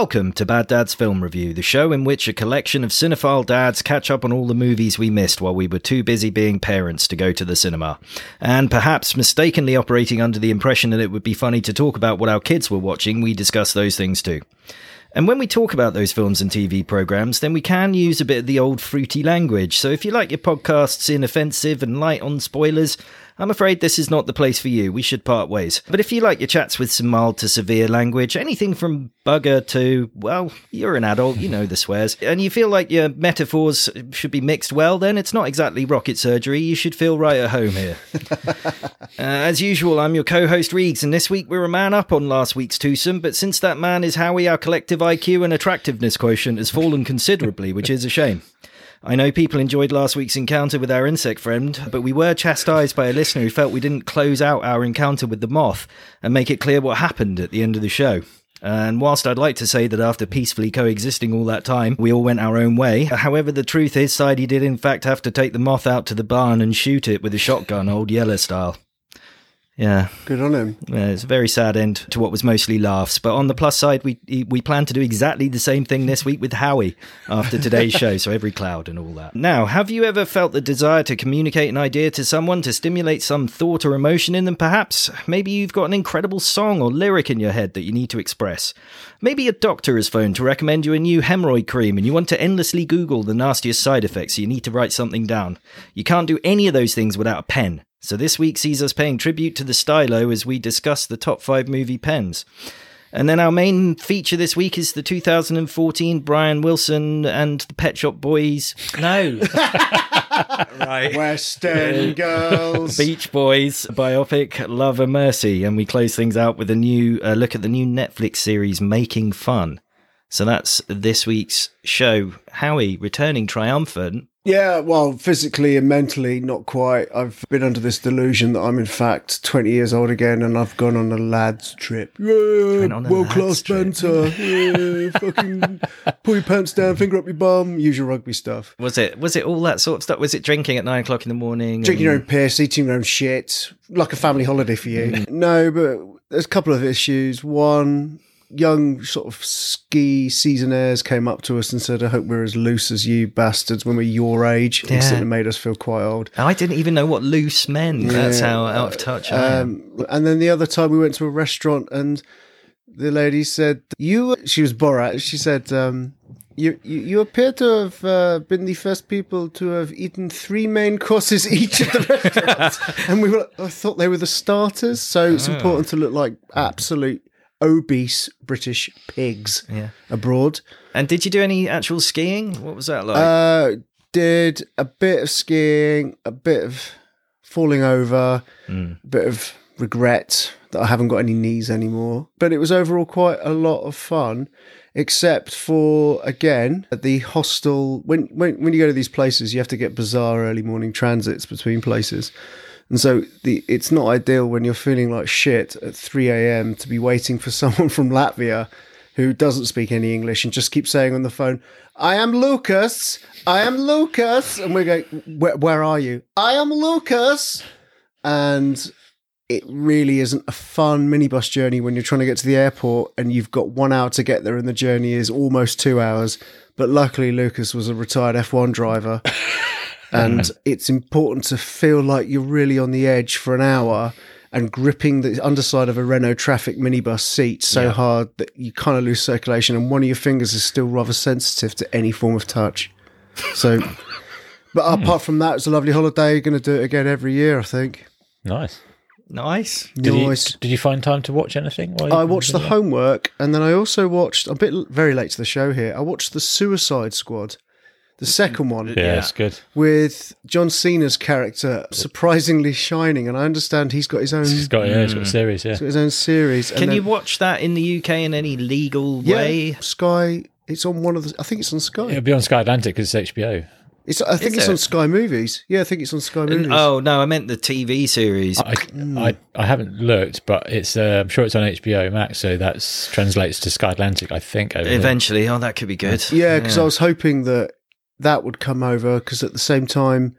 Welcome to Bad Dad's Film Review, the show in which a collection of cinephile dads catch up on all the movies we missed while we were too busy being parents to go to the cinema. And perhaps mistakenly operating under the impression that it would be funny to talk about what our kids were watching, we discuss those things too. And when we talk about those films and TV programs, then we can use a bit of the old fruity language. So if you like your podcasts inoffensive and light on spoilers, I'm afraid this is not the place for you. We should part ways. But if you like your chats with some mild to severe language, anything from bugger to, well, you're an adult, you know the swears, and you feel like your metaphors should be mixed well, then it's not exactly rocket surgery. You should feel right at home here. uh, as usual, I'm your co host Reeks, and this week we're a man up on last week's twosome, but since that man is Howie, our collective IQ and attractiveness quotient has fallen considerably, which is a shame. I know people enjoyed last week's encounter with our insect friend, but we were chastised by a listener who felt we didn't close out our encounter with the moth and make it clear what happened at the end of the show. And whilst I'd like to say that after peacefully coexisting all that time, we all went our own way, however, the truth is, Sidey did in fact have to take the moth out to the barn and shoot it with a shotgun, old Yeller style. Yeah. Good on him. Yeah, it's a very sad end to what was mostly laughs. But on the plus side, we we plan to do exactly the same thing this week with Howie after today's show. So every cloud and all that. Now, have you ever felt the desire to communicate an idea to someone to stimulate some thought or emotion in them? Perhaps. Maybe you've got an incredible song or lyric in your head that you need to express. Maybe a doctor has phoned to recommend you a new hemorrhoid cream and you want to endlessly Google the nastiest side effects, so you need to write something down. You can't do any of those things without a pen. So this week sees us paying tribute to the stylo as we discuss the top five movie pens. And then our main feature this week is the 2014 Brian Wilson and the Pet Shop Boys. No. right. Western Girls. Beach Boys biopic Love and Mercy. And we close things out with a new uh, look at the new Netflix series Making Fun. So that's this week's show. Howie returning triumphant yeah, well, physically and mentally, not quite. I've been under this delusion that I'm in fact 20 years old again, and I've gone on a lads trip. Yeah, world class banter. yeah, fucking pull your pants down, finger up your bum, usual rugby stuff. Was it? Was it all that sort of stuff? Was it drinking at nine o'clock in the morning? Drinking and... your own piss, eating your own shit, like a family holiday for you. Mm. no, but there's a couple of issues. One, young sort of ski seasonaires came up to us and said, I hope we're as loose as you bastards when we're your age. Yeah. Instantly made us feel quite old. I didn't even know what loose meant. Yeah. That's how out of touch I am. Um, and then the other time we went to a restaurant and the lady said, You, she was Borat. She said, um, you, you, you appear to have uh, been the first people to have eaten three main courses each at the restaurant, and we were. I thought they were the starters, so it's oh. important to look like absolute obese British pigs yeah. abroad. And did you do any actual skiing? What was that like? Uh, did a bit of skiing, a bit of falling over, mm. a bit of regret that I haven't got any knees anymore. But it was overall quite a lot of fun, except for again at the hostel. When when when you go to these places, you have to get bizarre early morning transits between places. And so the it's not ideal when you're feeling like shit at 3 a.m. to be waiting for someone from Latvia who doesn't speak any English and just keeps saying on the phone, I am Lucas. I am Lucas. And we're going, where, where are you? I am Lucas. And it really isn't a fun minibus journey when you're trying to get to the airport and you've got one hour to get there and the journey is almost two hours. But luckily, Lucas was a retired F1 driver. and mm. it's important to feel like you're really on the edge for an hour and gripping the underside of a Renault Trafic minibus seat so yeah. hard that you kind of lose circulation, and one of your fingers is still rather sensitive to any form of touch. So, but hmm. apart from that, it's a lovely holiday. You're going to do it again every year, I think. Nice. Nice. Did nice. You, did you find time to watch anything? I watched the homework, and then I also watched. A bit very late to the show here. I watched the Suicide Squad. The second one, yeah, yeah, it's good. With John Cena's character surprisingly shining, and I understand he's got his own. He's got, yeah, he's got a series, yeah. He's got his own series. Can then, you watch that in the UK in any legal yeah, way? Sky. It's on one of the. I think it's on Sky. It'll be on Sky Atlantic because it's HBO. It's, I think Is it's it? on Sky Movies. Yeah, I think it's on Sky Movies. Oh no, I meant the TV series. I, I, I haven't looked, but it's uh, I'm sure it's on HBO Max, so that translates to Sky Atlantic. I think eventually. Oh, that could be good. Yeah, because yeah. I was hoping that that would come over because at the same time,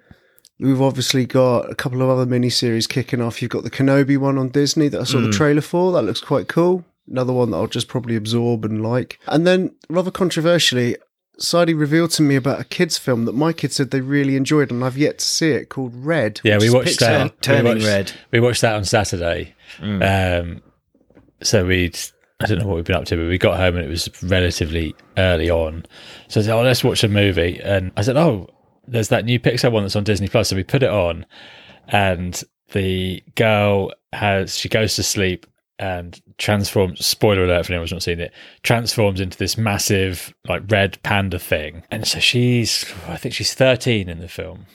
we've obviously got a couple of other miniseries kicking off. You've got the Kenobi one on Disney that I saw mm. the trailer for. That looks quite cool. another one that I'll just probably absorb and like. And then, rather controversially, Sadie revealed to me about a kids' film that my kids said they really enjoyed, and I've yet to see it called Red. Yeah, we watched that. Turning we watched, Red. We watched that on Saturday. Um, so we, I don't know what we've been up to, but we got home and it was relatively early on. So I said, "Oh, let's watch a movie." And I said, "Oh, there's that new Pixar one that's on Disney Plus." So we put it on, and the girl has she goes to sleep and transforms spoiler alert for anyone who's not seen it transforms into this massive like red panda thing and so she's i think she's 13 in the film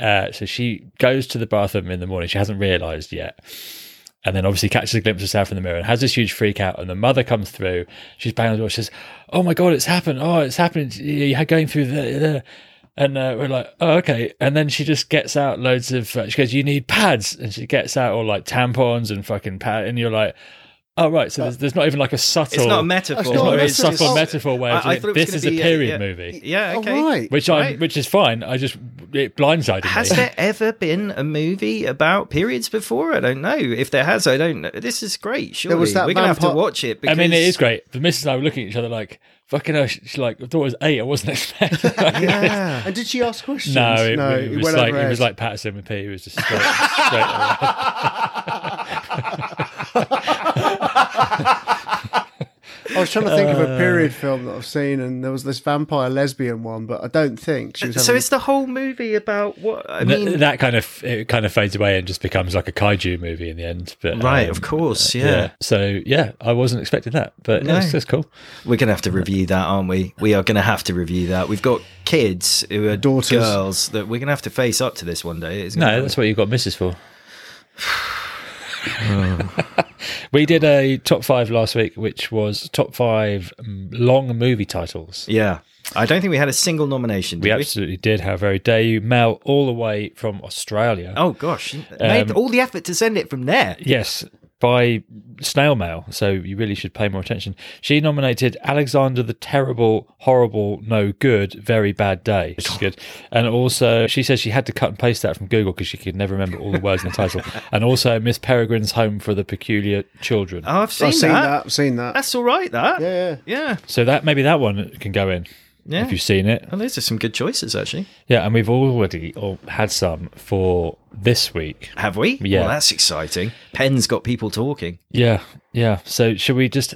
uh, so she goes to the bathroom in the morning she hasn't realized yet and then obviously catches a glimpse of herself in the mirror and has this huge freak out. And the mother comes through. She's banging on the door. She says, "Oh my god, it's happened! Oh, it's happened! You're going through the." And uh, we're like, oh, okay. And then she just gets out loads of. Uh, she goes, "You need pads," and she gets out all like tampons and fucking pad. And you're like, "Oh right." So there's, there's not even like a subtle. It's not a metaphor. It's There's not not a a metaphor. subtle Oh, metaphor way. I- I doing it. thought it was this is gonna a period yeah. movie, Yeah, Oh, okay. right. which I Right. which is fine. I just it blindsided Has me. there ever been a movie about periods before? I don't know. If there has, I don't know. This is great. Surely. was that We're going to have to watch it. I mean, it is great. The missus and I were looking at each other like, "Fucking hell!" She's like, "I thought it was eight. I wasn't expecting." Yeah. And did she ask questions? No, it, it was like over it was like Patterson with Pete. It was just straight, straight I was trying to think of Uh. a period film that I've seen, and there was this vampire lesbian one, but I don't think she was. So having- it's the whole movie about what? I Th- mean, that kind of it kind of fades away and just becomes like a kaiju movie in the end. But right, um, of course, yeah. yeah. So yeah, I wasn't expecting that, but No. no, it's, it's cool. We're going to have to review that, aren't we? We are going to have to review that. We've got kids who are Daughters. girls that we're going to have to face up to this one day. Isn't No, it? that's what you've got Mrs. for. we did a top five last week, which was top five um, long movie titles. yeah. I don't think we had a single nomination. We Did we? absolutely did, however, a debut mail all the way from Australia. Oh gosh, made Um, all the effort to send it from there. Yes, by snail mail. So you really should pay more attention. She nominated Alexander the Terrible, Horrible, No Good, Very Bad Day, which is good. And also, she says she had to cut and paste that from Google because she could never remember all the words in the title. And also, Miss Peregrine's Home for the Peculiar Children. Oh, I've seen, I've seen that. that. I've seen that. That's all right. That yeah, yeah. yeah, So that maybe that one can go in yeah. if you've seen it. Well, those are some good choices, actually. Yeah, and we've already had some for this week. Have we? Yeah. Well, that's exciting. Pen's got people talking. Yeah, yeah. So should we just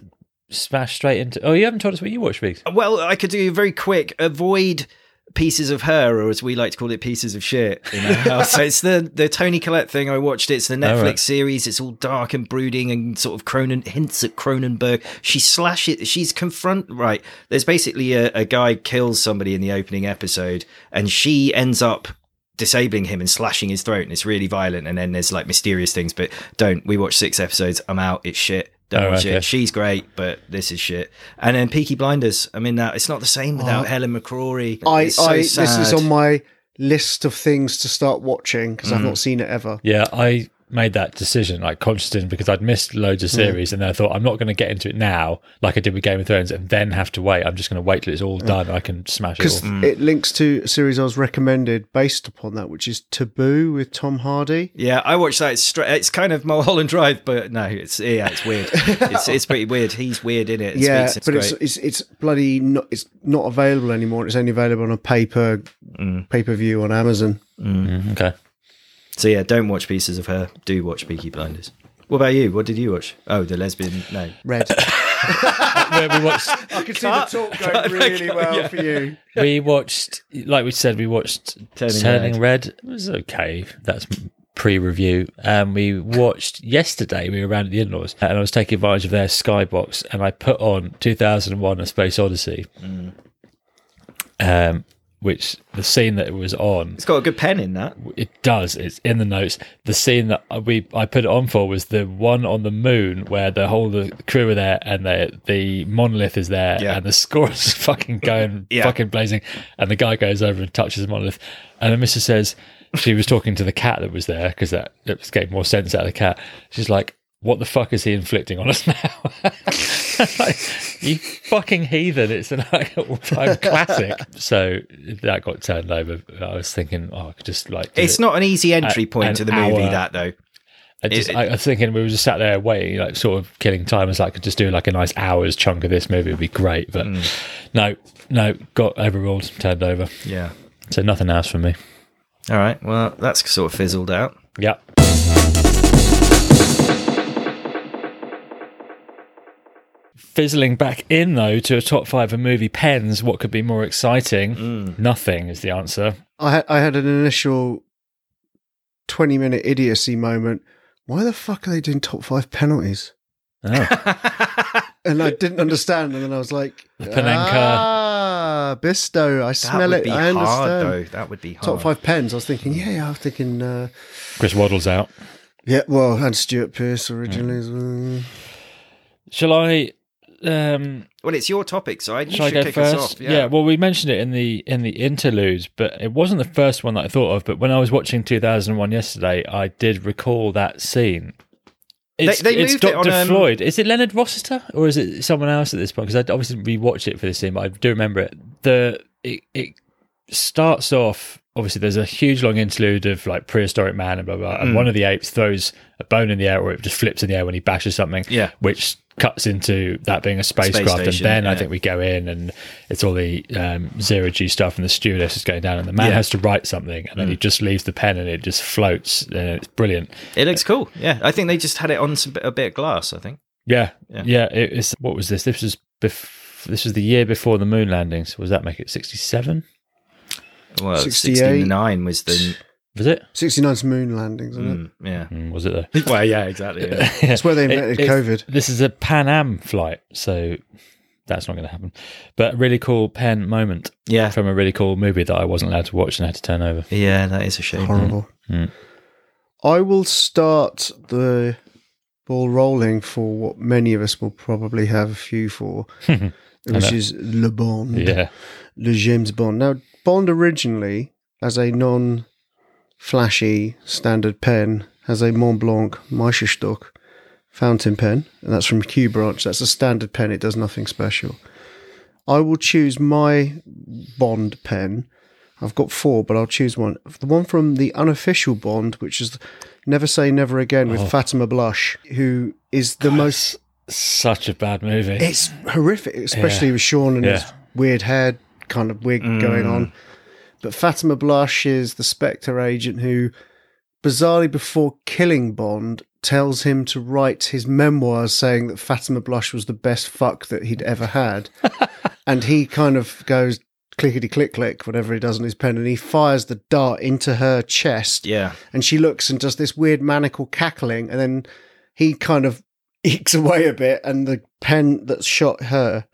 smash straight into? Oh, you haven't told us what you watched, Biggs. Well, I could do very quick. Avoid pieces of her, or as we like to call it, pieces of shit. In our house. so it's the the Toni Collette thing. I watched. It's the Netflix right. series. It's all dark and brooding and sort of Cronen hints at Cronenberg. She slash it. She's confront right. There's basically a, a guy kills somebody in the opening episode, and she ends up disabling him and slashing his throat and it's really violent and then there's like mysterious things but don't we watch six episodes i'm out it's shit don't Oh, watch okay. it she's great but this is shit and then peaky blinders i mean that it's not the same without helen mccrory I, so I this is on my list of things to start watching because Mm. I've not seen it ever. Yeah, I made that decision, like conscious decision, because I'd missed loads of series, and then I thought I'm not going to get into it now, like I did with Game of Thrones, and then have to wait. I'm just going to wait till it's all done. and I can smash it Because all. it links to a series I was recommended based upon that, which is Taboo with Tom Hardy. yeah i watched that it's, stra- it's kind of mulholland drive but no it's yeah it's weird it's, it's pretty weird he's weird in it It yeah, speaks, it's but it's, it's it's bloody not it's not available anymore. It's only available on a paper Mm. pay per view on Amazon. Mm, okay. So yeah don't watch pieces of her do watch peaky blinders what about you what did you watch oh the lesbian no Red. Where we watched. I can see the talk going really well for you. We watched, like we said, we watched Turning Turning, Red. It was okay. That's pre-review. And we watched yesterday. We were around at the in-laws, and I was taking advantage of their skybox, and I put on 2001: A Space Odyssey. Um, which the scene that it was on it's got a good pen in that it does. It's in the notes. The scene that we I put it on for was the one on the moon where the whole the crew are there and the the monolith is there Yeah. and the score is fucking going Yeah. fucking blazing and the guy goes over and touches the monolith and the missus says she was talking to the cat that was there because that it getting more sense out of the cat. She's like. What the fuck is he inflicting on us now? like, you fucking heathen! It's an all-time classic. So that got turned over. I was thinking, oh, I could just like. it's it not an easy entry point to the movie that though I, just, It- I, I was thinking we were just sat there waiting, like sort of killing time. As like could just do like a nice hours chunk of this movie would be great, but hmm. no, no, got overruled, turned over. Yeah. So nothing else from me. All right. Well, that's sort of fizzled out. Yeah. Fizzling back in though to a top five of movie pens, what could be more exciting? Nothing is the answer. I had I had an initial twenty minute idiocy moment. Why the fuck are they doing top five penalties? Oh, And I didn't understand, and then I was like, Panenka. Ah, Bisto. I That smell would it. be I understand. hard, though. That would be hard. Top five pens. I was thinking, yeah, yeah I was thinking, uh, Chris Waddle's out. yeah. Well, and Stuart Pearce originally. as well. Shall I? Um, Well, it's your topic, so I should go kick first? us off. yeah. Well, we mentioned it in the in the interludes, but it wasn't the first one that I thought of. But when I was watching 2001 yesterday, I did recall that scene. It's, they it's moved it Dr. on, um, Floyd. Is it Leonard Rossiter or is it someone else at this point? Because I obviously didn't it for this scene, but I do remember it. The it, it starts off. Obviously, there's a huge long interlude of like prehistoric man and blah blah. Mm. And one of the apes throws a bone in the air, or it just flips in the air when he bashes something. Yeah. which cuts into that being a spacecraft, station, and then I think we go in and it's all the um, zero G stuff, and the stewardess is going down, and the man Yeah. has to write something, and then he Mm. just leaves the pen, and it just floats, and it's brilliant. It looks cool. Yeah. I think they just had it on some, a bit of glass, I think. Yeah, Yeah. yeah. it. What was this? This was bef- This was the year before the moon landings. Was that make it sixty-seven? Well, 69 was the. Was it? 69's moon landings, isn't it? Mm, yeah. Mm, was it though? Well, yeah, exactly. Yeah. That's where they It- invented it's- COVID. This is a Pan Am flight, so that's not going to happen. But a really cool pen moment yeah. from a really cool movie that I wasn't allowed to watch and I had to turn over. Yeah, that is a shame. Horrible. Mm. I will start the ball rolling for what many of us will probably have a few for, which is Le Bond, Yeah, Le James Bond. Now, Bond originally, as a non flashy standard pen, has a Mont Blanc Meisterstück fountain pen, and that's from Q Branch. That's a standard pen, it does nothing special. I will choose my Bond pen. I've got four, but I'll choose one. The one from the unofficial Bond, which is Never Say Never Again with oh. Fatima Blush, who is the most. such a bad movie. It's horrific, especially with Sean and his weird hair kind of wig going on. Mm. But Fatima Blush is the Spectre agent who, bizarrely, before killing Bond, tells him to write his memoirs saying that Fatima Blush was the best fuck that he'd ever had. and he kind of goes clickety click click, whatever he does on his pen, and he fires the dart into her chest Yeah. and she looks and does this weird maniacal cackling, and then he kind of ekes away a bit, and the pen that shot her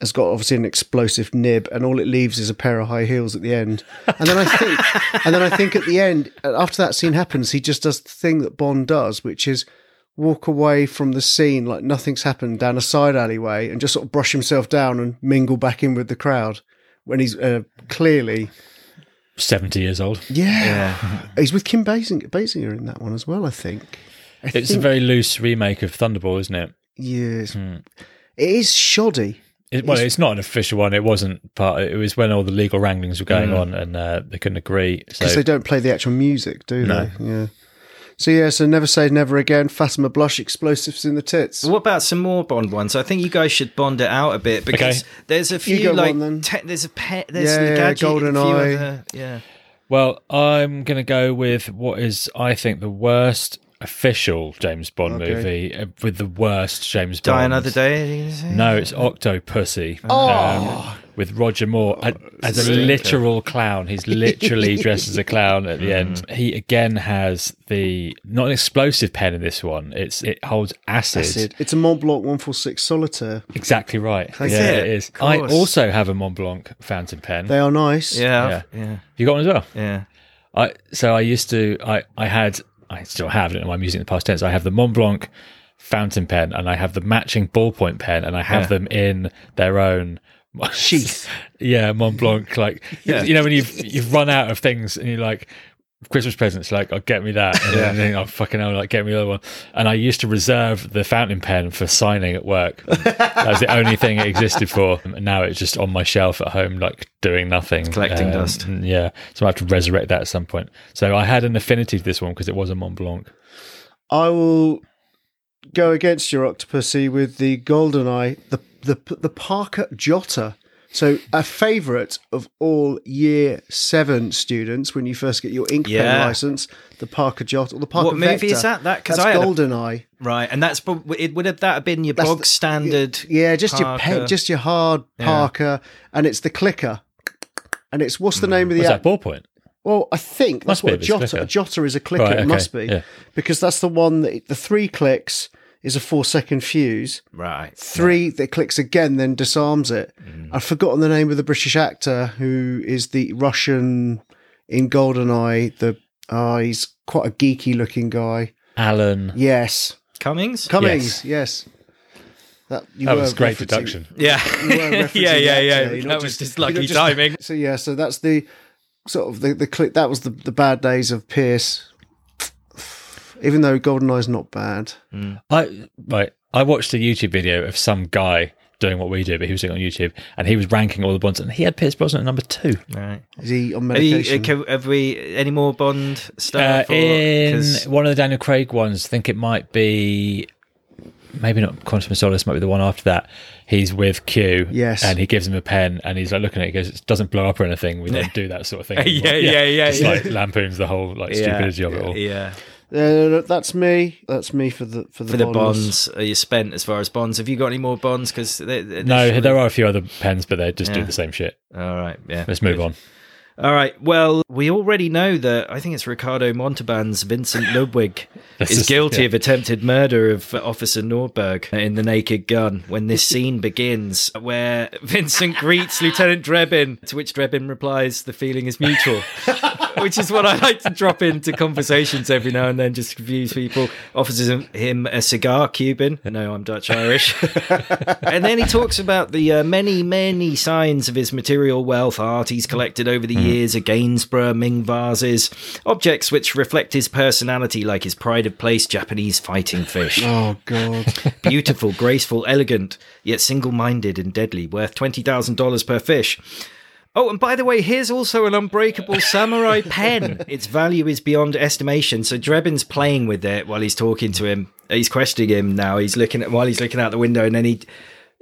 has got obviously an explosive nib, and all it leaves is a pair of high heels at the end. And then I think, and then I think at the end, after that scene happens, he just does the thing that Bond does, which is walk away from the scene like nothing's happened down a side alleyway, and just sort of brush himself down and mingle back in with the crowd when he's uh, clearly. Seventy years old. Yeah, Yeah. He's with Kim Basinger, Basinger in that one as well, I think. I It's a very loose remake of Thunderball, isn't it? yes. Hmm. It is shoddy. It, well, it's not an official one. It wasn't part. It was when all the legal wranglings were going on, and uh, they couldn't agree. So because they don't play the actual music, do No. they? Yeah. So yeah, so never say never again. Fatima Blush, explosives in the tits. What about some more Bond ones? I think you guys should bond it out a bit because Okay. there's a You few go like on then. te- there's a pet there's Yeah, the yeah, gadget, a few GoldenEye. other- yeah. Well, I'm going to go with what is, I think, the worst official James Bond Okay. movie uh, with the worst James Die Bond. another day. No, it's Octopussy. Oh. um, with Roger Moore a- as a stinker. literal clown. He's literally dressed as a clown at the end. He again has the not an explosive pen in this one. It's it holds acid. Acid. It's a Montblanc 146 solitaire. Exactly right. That's yeah, it. it is. I also have a Montblanc fountain pen. They are nice. Yeah, Yeah. yeah, you got one as well. yeah. I so I used to I I had I still have I don't know why I'm using the past tense. I have the Mont Blanc fountain pen and I have the matching ballpoint pen and I have Yeah. them in their own Sheath. yeah, Mont Blanc. Like Yeah. you know when you've you've run out of things and you're like Christmas presents, like oh get me that, and then, then, oh fucking hell, like get me the other one. And I used to reserve the fountain pen for signing at work. that was the only thing it existed for. And now it's just on my shelf at home, like doing nothing, collecting um, dust. Yeah, so I have to resurrect that at some point. So I had an affinity to this one because it was a Mont Blanc. I will go against your Octopussy with the Goldeneye, the the the Parker Jotter. So a favourite of all Year Seven students when you first get your ink pen license, the Parker Jotter the Parker What movie is that? That because That's I had a, right, and that's it. Would have that have been your That's bog the- standard? Yeah, just your pen, just your hard Yeah. Parker, and it's the clicker. And it's what's the hmm. name of the Was app? that ballpoint? Well, I think that's Must be what a if jotter. clicker. A jotter is a clicker. Right, It must be yeah. because that's the one that the three clicks is a four second fuse. Right. Three that clicks again, then disarms it. Mm. I've forgotten the name of the British actor who is the Russian in Goldeneye. The uh, he's quite a geeky looking guy. Alan. Yes, Cummings. Cummings. Yes, that you That was great referencing- deduction. Yeah. you yeah, yeah, yeah. actor, That not was just lucky just- timing. So yeah, so that's the sort of the the click. That was the the bad days of Pierce. Even though Goldeneye's not bad, I right. I watched a YouTube video of some guy doing what we do, but he was doing it on YouTube, and he was ranking all the Bonds, and he had Pierce Brosnan at number two. Right. is he on Are you, medication? uh, can- have we any more Bond Uh, stuff? or- in 'cause- one of the Daniel Craig ones, I think it might be maybe not Quantum of Solace, might be the one after that. He's with Q, Yes. and he gives him a pen, and he's like looking at it, he goes, "It doesn't blow up or anything." We don't do that sort of thing. Yeah, anymore." yeah, yeah, Just yeah. like lampoons the whole like stupidity of it all. Yeah. Uh, that's me. That's me for the for the, For the Bonds. bonds, are you spent as far as bonds? Have you got any more bonds? Because No, there are a few other pens, but they just do the same shit. All right, yeah. Let's move good. on. All right. Well, we already know that I think it's Ricardo Montalban's Vincent Ludwig is guilty yeah. of attempted murder of Officer Nordberg in The Naked Gun when this scene begins, where Vincent greets Lieutenant Drebin, to which Drebin replies, The feeling is mutual. which is what I like to drop into conversations every now and then, just to confuse people. Offers him, him a cigar, Cuban. No, I'm Dutch Irish. and then he talks about the uh, many, many signs of his material wealth, art he's collected over the years, a Gainsborough, Ming vases, objects which reflect his personality, like his pride of place Japanese fighting fish. Oh god. Beautiful, graceful, elegant, yet single minded and deadly, worth $20,000 per fish. Oh, and by the way, here's also an unbreakable samurai pen. Its value is beyond estimation. So Drebin's playing with it while he's talking to him. He's questioning him now. He's looking at while he's looking out the window, and then he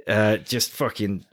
uh, just fucking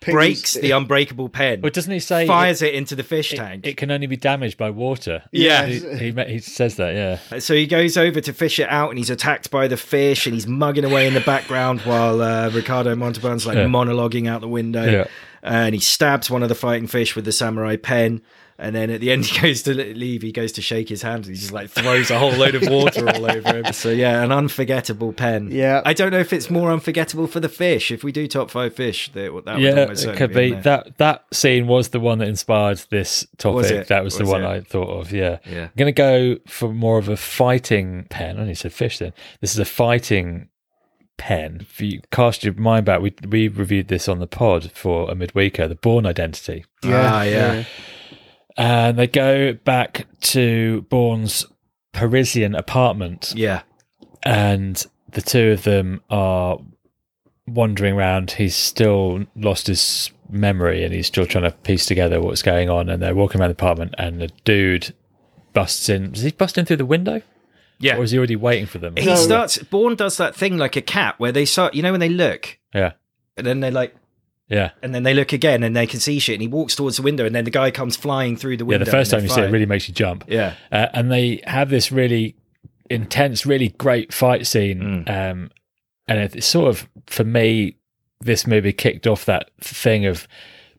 breaks the unbreakable pen. But doesn't he say fires it, into the fish it, tank? it can only be damaged by water? Yeah. he, he, he says that. Yeah, So he goes over to fish it out, and he's attacked by the fish, and he's mugging away in the background while uh, Ricardo Montalban's like Yeah. monologuing out the window. Yeah. And he stabs one of the fighting fish with the samurai pen. And then at the end, he goes to leave. He goes to shake his hand. And he just like throws a whole load of water all over him. So yeah, an unforgettable pen. Yeah. I don't know if it's more unforgettable for the fish. If we do top five fish, that, that would yeah, almost it could be. be that. That scene was the one that inspired this topic. Was? That was, the one it? I thought of. Yeah, Yeah. I'm gonna go for more of a fighting pen. I only said fish then. This is a fighting pen. If you cast your mind back, we we reviewed this on the pod for a midweeker, the Bourne Identity. Ah, yeah. And they go back to Bourne's Parisian apartment, Yeah. and the two of them are wandering around. He's still lost his memory, and he's still trying to piece together what's going on. And they're walking around the apartment, and the dude busts in. Does he bust in through the window, Yeah. or is he already waiting for them? He No. starts. Bourne does that thing like a cat, where they start. You know when they look, Yeah, and then they're like, yeah, and then they look again, and they can see shit. And he walks towards the window, and then the guy comes flying through the window. yeah. The first time they you see it, really makes you jump. yeah, uh, and they have this really intense, really great fight scene. Mm. Um, and it's sort of for me, this movie kicked off that thing of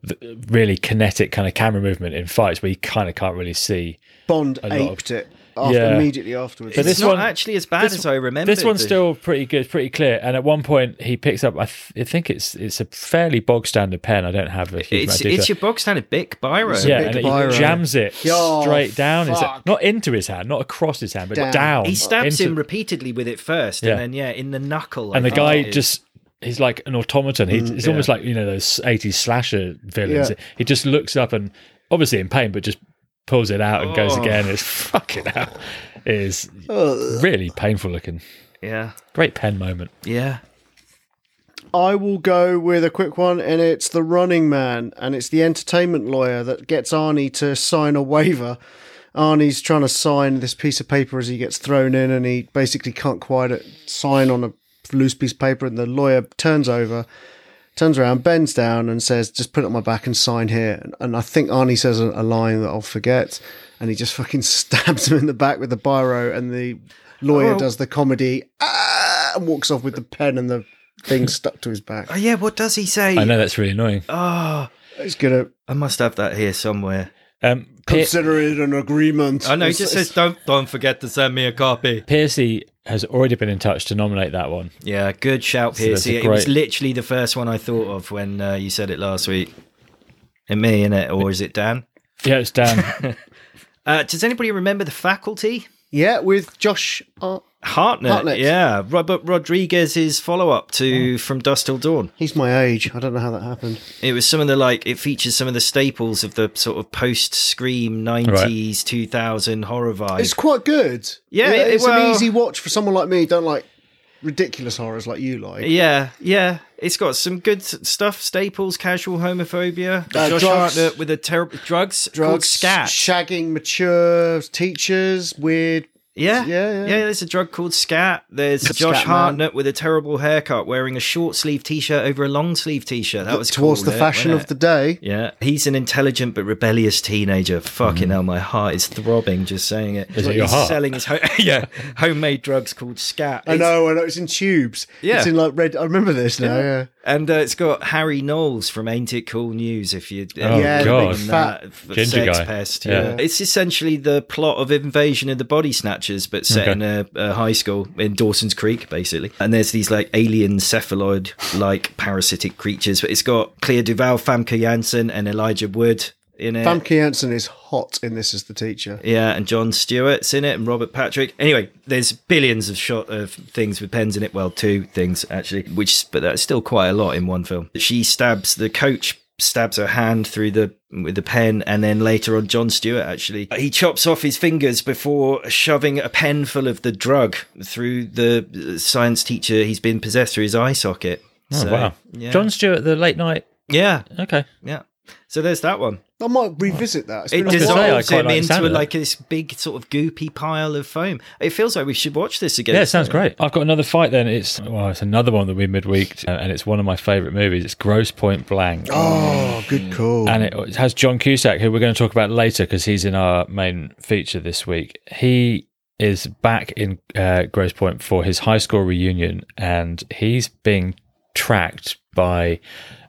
the really kinetic kind of camera movement in fights where you kind of can't really see. Bond A lot of- it after, Yeah. immediately afterwards. But it's this not one- actually as bad this- as I remember. This one's still pretty good, pretty clear. And at one point, he picks up. I, th- I think it's it's a fairly bog standard pen. I don't have a huge It's amount of it's your bog standard Bic biro. It's a yeah, big and biro. he jams it Oh, straight down his fuck. not into his hand, not across his hand, but Down. down. He stabs into- him repeatedly with it first, Yeah. and then yeah, in the knuckle. I and the guy just he's like an automaton he, Mm, it's almost like you know those 80s slasher villains Yeah. he just looks up and obviously in pain but just pulls it out and goes Oh. again it's fucking hell it is really painful looking yeah, great pen moment yeah. I will go with a quick one, and it's the running man, and it's the entertainment lawyer that gets Arnie to sign a waiver Arnie's trying to sign this piece of paper as he gets thrown in, and he basically can't quite sign on a loose piece of paper. And the lawyer turns over, turns around, bends down, and says, "Just put it on my back and sign here." And, and I think Arnie says a, a line that I'll forget, and he just fucking stabs him in the back with the biro, and the lawyer Oh. does the comedy ah, and walks off with the pen and the thing stuck to his back. Oh yeah, what does he say? I know that's really annoying. Oh, He's gonna I must have that here somewhere. Um, Pier- consider it an agreement. I know. He just it's- says, "Don't don't forget to send me a copy." Piercy has already been in touch to nominate that one. Yeah, good shout, So that's Piercy. a It was literally the first one I thought of when uh, you said it last week. And me, innit? Or is it Dan? Yeah, it's Dan. Uh, does anybody remember the faculty? Yeah, with Josh. Uh, Hartnett, Hartnett. yeah. Robert Rodriguez's follow up to From Dusk Till Dawn. he's my age. I don't know how that happened. It was some of the like, it features some of the staples of the sort of post Scream 90s, 2000 horror vibe. It's quite good. Yeah, it- it's well- an easy watch for someone like me. who Don't like ridiculous horrors like you like. Yeah, yeah. It's got some good stuff. Staples, casual homophobia. Uh, Josh drugs. Hartnett with a terrible drugs, called Drugs, scat. shagging mature teachers, weird. Yeah, Yeah, yeah. There's a drug called scat. There's The Josh Scat Man. Hartnett with a terrible haircut, wearing a short sleeve t-shirt over a long sleeve t-shirt. That was towards cool, the fashion of the day. Yeah, he's an intelligent but rebellious teenager. Fucking Mm. hell, my heart is throbbing just saying it. Is it your he's heart? selling his ho- yeah homemade drugs called scat. I know, I know. It's in tubes. Yeah. it's in like red. I remember this now. Yeah, And uh, it's got Harry Knowles from Ain't It Cool News. If you, Oh, Yeah, God. the big fat Ginger sex guy. pest. Yeah. Yeah. it's essentially the plot of Invasion of the Body Snatchers, but set Okay. in a, a high school in Dawson's Creek, basically. And there's these like alien cephaloid-like parasitic creatures. But it's got Clea DuVall, Famke Janssen, and Elijah Wood in it. Famke Janssen is hot in this as the teacher. Yeah, and Jon Stewart's in it, and Robert Patrick. Anyway, there's billions of shot of things with pens in it. Well, two things actually, which but that's still quite a lot in one film. She stabs the coach, stabs her hand through the with the pen, and then later on, Jon Stewart actually he chops off his fingers before shoving a pen full of the drug through the uh, science teacher. He's been possessed through his eye socket. Oh, So, wow. Yeah. Jon Stewart, the late night. Yeah, Okay. yeah. So there's that one. I might revisit that. It's It been a gonna say, while. I dissolves him like into of like this big sort of goopy pile of foam. It feels like we should watch this again. Yeah, it sounds great. I've got another fight then. It's well, it's another one that we midweek, uh, and it's one of my favourite movies. It's Grosse Pointe Blank. Oh, good call. And it, it has John Cusack, who we're going to talk about later because he's in our main feature this week. He is back in uh, Gross Point for his high school reunion, and he's being tracked by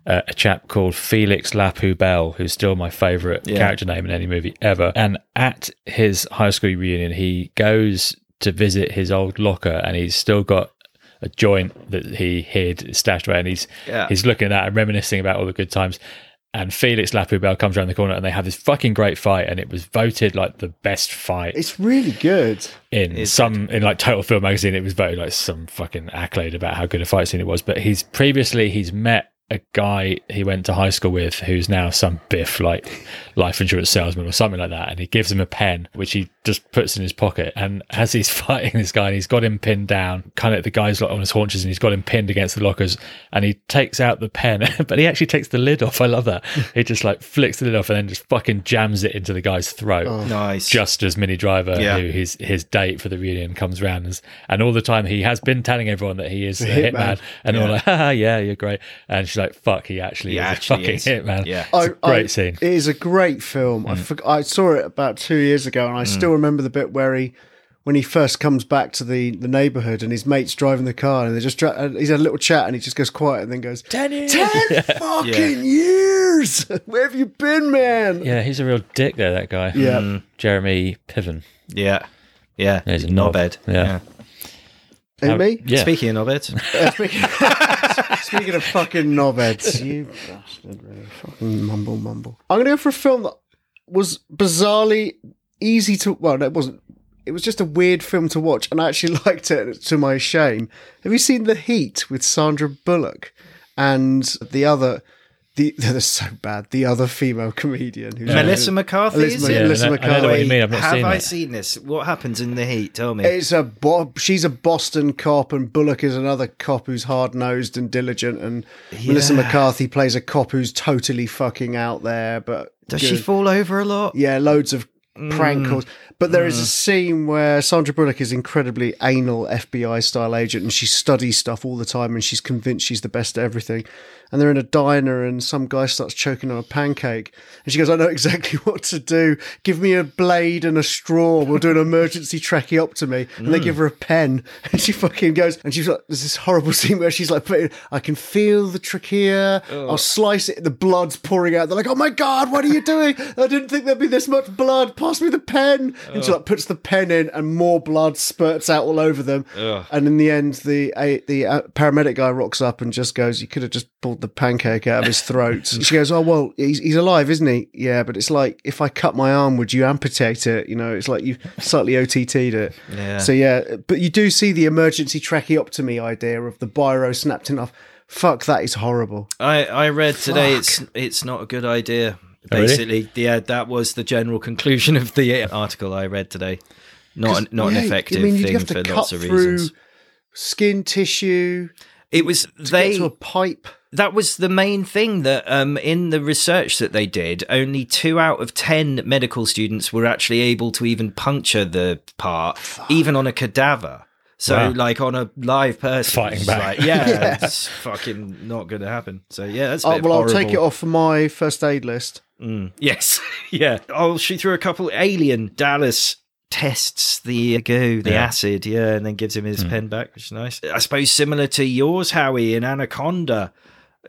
uh, a chap called Felix Lapoubelle, who's still my favourite Yeah. character name in any movie ever. And at his high school reunion, he goes to visit his old locker, and he's still got a joint that he hid stashed away, and he's Yeah. he's looking at that and reminiscing about all the good times. And Felix Lapoubelle comes around the corner, and they have this fucking great fight, and it was voted like the best fight it's really good. in It's some in like Total Film magazine. It was voted like some fucking accolade about how good a fight scene it was. But he's previously he's met a guy he went to high school with who's now some biff like life insurance salesman or something like that and he gives him a pen which he just puts in his pocket and as he's fighting this guy and he's got him pinned down kind of the guy's like on his haunches and he's got him pinned against the lockers and he takes out the pen but he actually takes the lid off I love that he just like flicks the lid off and then just fucking jams it into the guy's throat oh. Nice. just as Minnie Driver, Yeah. who his his date for the reunion comes round, and, and all the time he has been telling everyone that he is a hitman. hitman, and they're all like, "Haha, yeah, you're great," and she's like, "Fuck, he actually He is actually a fucking is. hitman." Yeah. it's a great scene. It is a great film. I mm. forg I saw it about two years ago, and I mm. still remember the bit where he, when he first comes back to the, the neighborhood, and his mates driving the car, and they just dra- uh, he's had a little chat, and he just goes quiet, and then goes, Ten years. Ten fucking years! Where have you been, man?" Yeah, he's a real dick there. That guy. Yeah. Mm. Jeremy Piven. Yeah. Yeah. Yeah, he's a knob. knobhead. Yeah. Ain't me? Yeah. Speaking of knobheads, Uh, speaking, of fucking knobheads, you bastard, really. Fucking mumble, mumble. I'm going to go for a film that was bizarrely easy to. Well, no, it wasn't. It was just a weird film to watch, and I actually liked it to my shame. Have you seen The Heat with Sandra Bullock and the other? The they're so bad. The other female comedian who's Melissa McCarthy. Melissa is it? Yeah, Melissa I know, I know what you McCarthy. mean. I've not Have seen I it. seen this? What happens in the heat? Tell me. It's a bo- she's a Boston cop, and Bullock is another cop who's hard nosed and diligent. And Melissa McCarthy plays a cop who's totally fucking out there. But Does she fall over a lot? Yeah, loads of mm. prank calls. But there is a mm. scene where Sandra Bullock is incredibly anal FBI style agent and she studies stuff all the time and she's convinced she's the best at everything. And they're in a diner and some guy starts choking on a pancake. And she goes, I know exactly what to do. Give me a blade and a straw. We'll do an emergency tracheotomy. And they give her a pen. And she fucking goes, and she's like, there's this horrible scene where she's like, putting, I can feel the trachea. I'll slice it. The blood's pouring out. They're like, oh my God, what are you doing? I didn't think there'd be this much blood. Pass me the pen. And she like puts the pen in and more blood spurts out all over them. And in the end, the the uh, paramedic guy rocks up and just goes, you could have just pulled the pancake out of his throat. She goes, oh, well, he's, he's alive, isn't he? Yeah, but it's like, if I cut my arm, would you amputate it? You know, it's like you slightly OTT'd it. Yeah. So yeah, but you do see the emergency tracheotomy idea of the biro snapped in half. Fuck, that is horrible. I, I read today it's it's not a good idea. Oh, really? Basically, yeah, that was the general conclusion of the article I read today. Not an, not Yeah, an effective I mean, you'd thing have to for cut lots of through reasons. Skin tissue It was to they get to a pipe. That was the main thing that um, in the research that they did, only two out of ten medical students were actually able to even puncture the part, even on a cadaver. So, Wow. like on a live person, Fighting back. like, yeah, Yeah. it's fucking not going to happen. So, yeah, that's a oh, bit of well, I'll take it off my first aid list. Mm. Yes, yeah. Oh, she threw a couple. Alien Dallas tests the uh, goo, the Yeah. acid, yeah, and then gives him his hmm. pen back, which is nice. I suppose similar to yours, Howie, in Anaconda.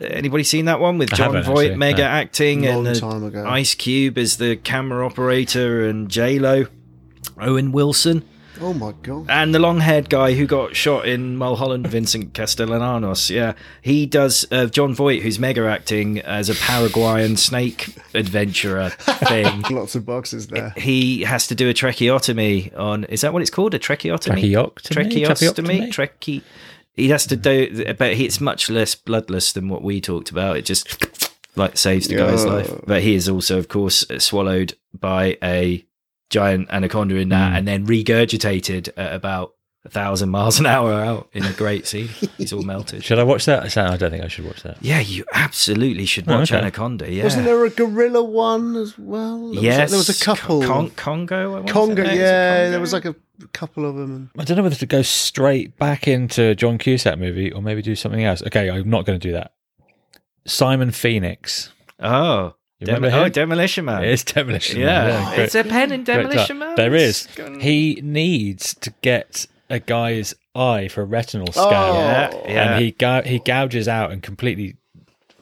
Anybody seen that one with I Jon Voight mega no. acting Long and time ago. Ice Cube as the camera operator and J Lo, Owen Wilson, Oh my god. and the long-haired guy who got shot in Mulholland, Vincent Castellanos. Yeah, he does uh, Jon Voight, who's mega acting as a Paraguayan snake adventurer thing. Lots of boxes there. he has to do a tracheotomy on. Is that what it's called? A tracheotomy? Tracheotomy? Tracheostomy? Trache. He has to do, but it's much less bloodless than what we talked about. It just like saves the guy's life. But he is also, of course, swallowed by a giant anaconda in that, mm. and then regurgitated at about a thousand miles an hour out in a great sea. He's all melted. Should I watch that? I don't think I should watch that. Yeah, you absolutely should Oh, watch okay. Anaconda. Yeah, Wasn't there a gorilla one as well? There yes, like- there was a couple. Con- Congo. I. Congo, No, is it yeah, Congo? there was like a couple of them. I don't know whether to go straight back into John Cusack movie or maybe do something else. Okay, I'm not going to do that. Simon Phoenix. Oh, You Demo- remember oh? Demolition Man. It is Demolition Man. yeah, great- it's a pen in Demolition. Man. There is. He needs to get a guy's eye for a retinal oh, scan. Oh. Yeah, yeah. And he gou- he gouges out and completely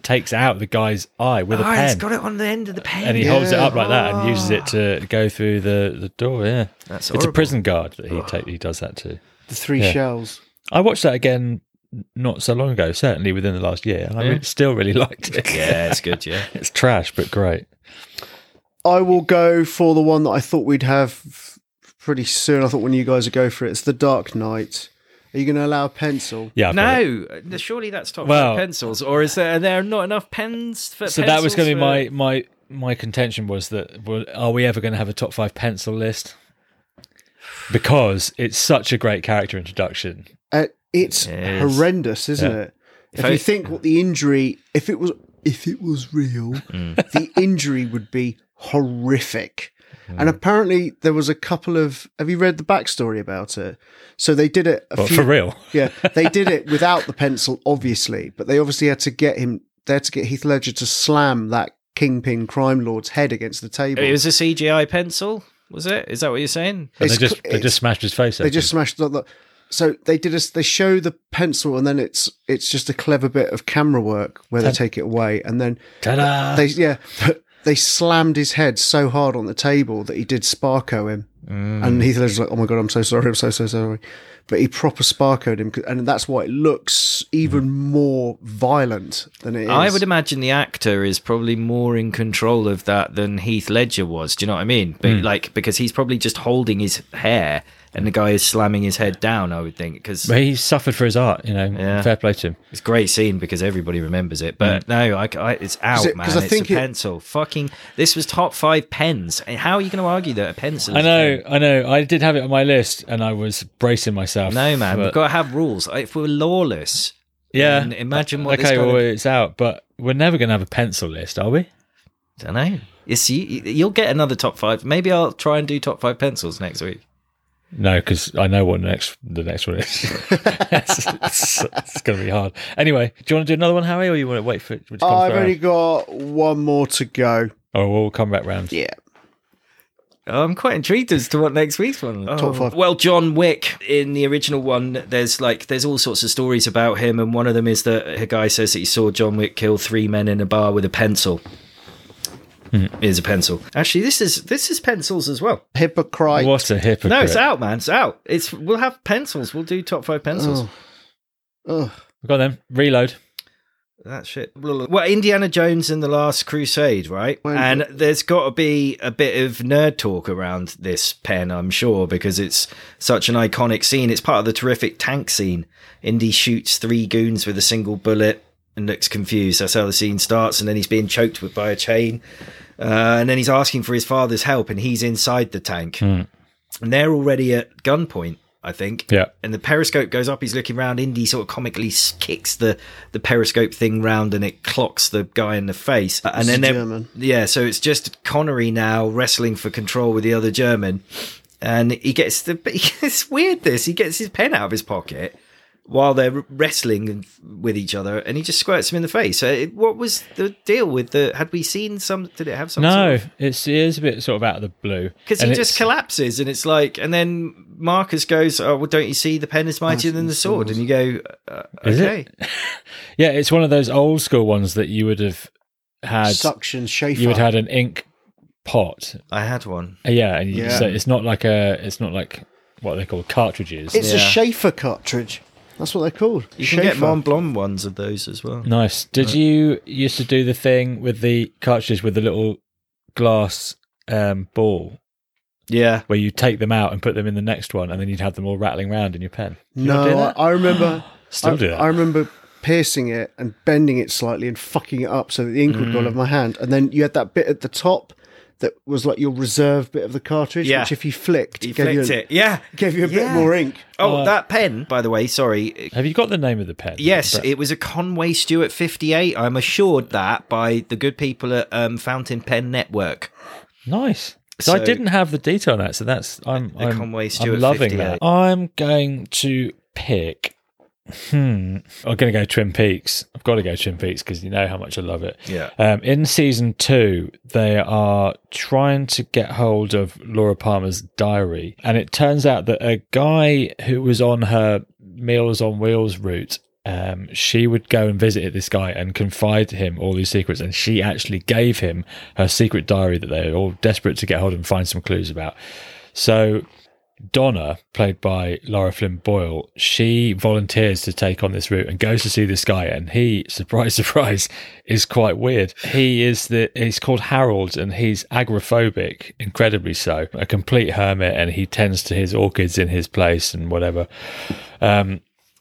takes out the guy's eye with a ah, pen. oh, he's pen. got it on the end of the pen. and he holds it up like that and uses it to go through the, the door. Yeah, That's it's a prison guard that he ta- he does that to. The three Yeah. shells. I watched that again not so long ago, certainly within the last year, and I Yeah. re- still really liked it. Yeah, it's good. Yeah. it's trash but great. I will go for the one that I thought we'd have pretty soon. I thought when you guys would go for it, it's The Dark Knight. Are you going to allow a pencil? Yeah, I've. No, surely that's top Well- five pencils, or is there are there not enough pens for? So that was going to be my my my contention was that well, are we ever going to have a top five pencil list? Because it's such a great character introduction. Uh, it's It is. horrendous, isn't Yeah. it? If, If I- you think what the injury, if it was, if it was real, Mm. the injury would be horrific. Mm. And apparently, there was a couple of. Have you read the backstory about it? So they did it. A few, for real, Yeah, they did it without the pencil, obviously, but they obviously had to get him. They had to get Heath Ledger to slam that kingpin crime lord's head against the table. It was a CGI pencil, was it? Is that what you're saying? and they just they just smashed his face. they open. just smashed the, the so they did a, they show the pencil and then it's it's just a clever bit of camera work where they take it away and then ta-da. they yeah they slammed his head so hard on the table that he did sparko him Mm. and Heath Ledger's like oh my god I'm so sorry I'm so so sorry but he proper sparkoed him and that's why it looks even more violent than it is I would imagine the actor is probably more in control of that than Heath Ledger was. Do you know what I mean? But Hmm. like because he's probably just holding his hair and the guy is slamming his head down. I would think because But he suffered for his art, you know. Yeah. Fair play to him. It's a great scene because everybody remembers it. But mm. no, I, I- it's out, it- man. 'cause I it's think a it- pencil. Fucking, this was top five pens. Eh, how are you going to argue that a pencil? I know, pen? I know. I did have it on my list, and I was bracing myself. No, man. but- We've got to have rules. If we're lawless, yeah. then imagine what. okay, this well, it's out, but we're never going to have a pencil list, are we? don't know. It's you, you'll get another top five. Maybe I'll try and do top five pencils next week. No, because I know what the next the next one is. it's, it's, it's going to be hard. Anyway, do you want to do another one, Harry, or you want to wait for it to come I've around? only got one more to go. Oh, we'll come back round. Yeah. Oh, I'm quite intrigued as to what next week's one. Top five. Well, John Wick in the original one, there's like there's all sorts of stories about him, and one of them is that a guy says that he saw John Wick kill three men in a bar with a pencil. Mm-hmm. Here's a pencil. Actually, this is this is pencils as well. Hypocrite. What a hypocrite! No, it's out, man. It's out. It's we'll have pencils. We'll do top five pencils. Oh. Ugh. Go on then. Reload. That shit. Well, Indiana Jones and the Last Crusade, right? When- and there's got to be a bit of nerd talk around this pen, I'm sure, because it's such an iconic scene. It's part of the terrific tank scene. Indy shoots three goons with a single bullet and looks confused. That's how the scene starts. And then he's being choked with by a chain. Uh, and then he's asking for his father's help, and he's inside the tank. And they're already at gunpoint, I think Yeah. and the periscope goes up. He's looking around. Indy sort of comically kicks the the periscope thing round, and it clocks the guy in the face. And It's then they're- German. yeah, so it's just Connery now wrestling for control with the other German, and he gets the. It's weird. This he gets his pen out of his pocket while they're wrestling with each other, and he just squirts him in the face. So it, what was the deal with the? Had we seen some? Did it have some? No, it's it is a bit sort of out of the blue because he just collapses, and it's like, and then Marcus goes, "Oh, well, don't you see the pen is mightier than the sword?" And you go, uh, Is it? Yeah, it's one of those old school ones that you would have had. Suction Sheaffer. You would have had an ink pot. I had one." Uh, Yeah, and you, Yeah. so it's not like a. It's not like what they call cartridges. It's a Sheaffer cartridge. That's what they're called. You can get Sheaffer. Mont Blanc ones of those as well. Nice. Did you used to do the thing with the cartridges with the little glass um, ball Yeah, where you take them out and put them in the next one, and then you'd have them all rattling around in your pen? Did you do No, I, that? I remember. Still I, do that. I remember piercing it and bending it slightly and fucking it up so that the ink would go Mm. out of my hand. And then you had that bit at the top that was like your reserve bit of the cartridge, Yeah. which if you flicked, he gave flicked you, a- it. Yeah, gave you a Yeah. bit more ink. Oh, Uh, that pen, by the way. Sorry. have you got the name of the pen? Yes, it was a Conway Stewart 58. I'm assured that by the good people at um, Fountain Pen Network. Nice. So, I didn't have the detail on that, so that's I'm The I'm, Conway I'm loving 58. that. I'm going to pick. Hmm. I'm going to go Twin Peaks. I've got to go Twin Peaks because you know how much I love it. Yeah. Um, in season two, they are trying to get hold of Laura Palmer's diary, and it turns out that a guy who was on her Meals on Wheels route. Um, she would go and visit this guy and confide to him all these secrets, and she actually gave him her secret diary that they're all desperate to get hold of and find some clues about. So Donna, played by Lara Flynn Boyle, she volunteers to take on this route and goes to see this guy. And he, surprise, surprise, is quite weird. He is the he's called Harold, and he's agoraphobic, incredibly so, a complete hermit, and he tends to his orchids in his place and whatever. Um,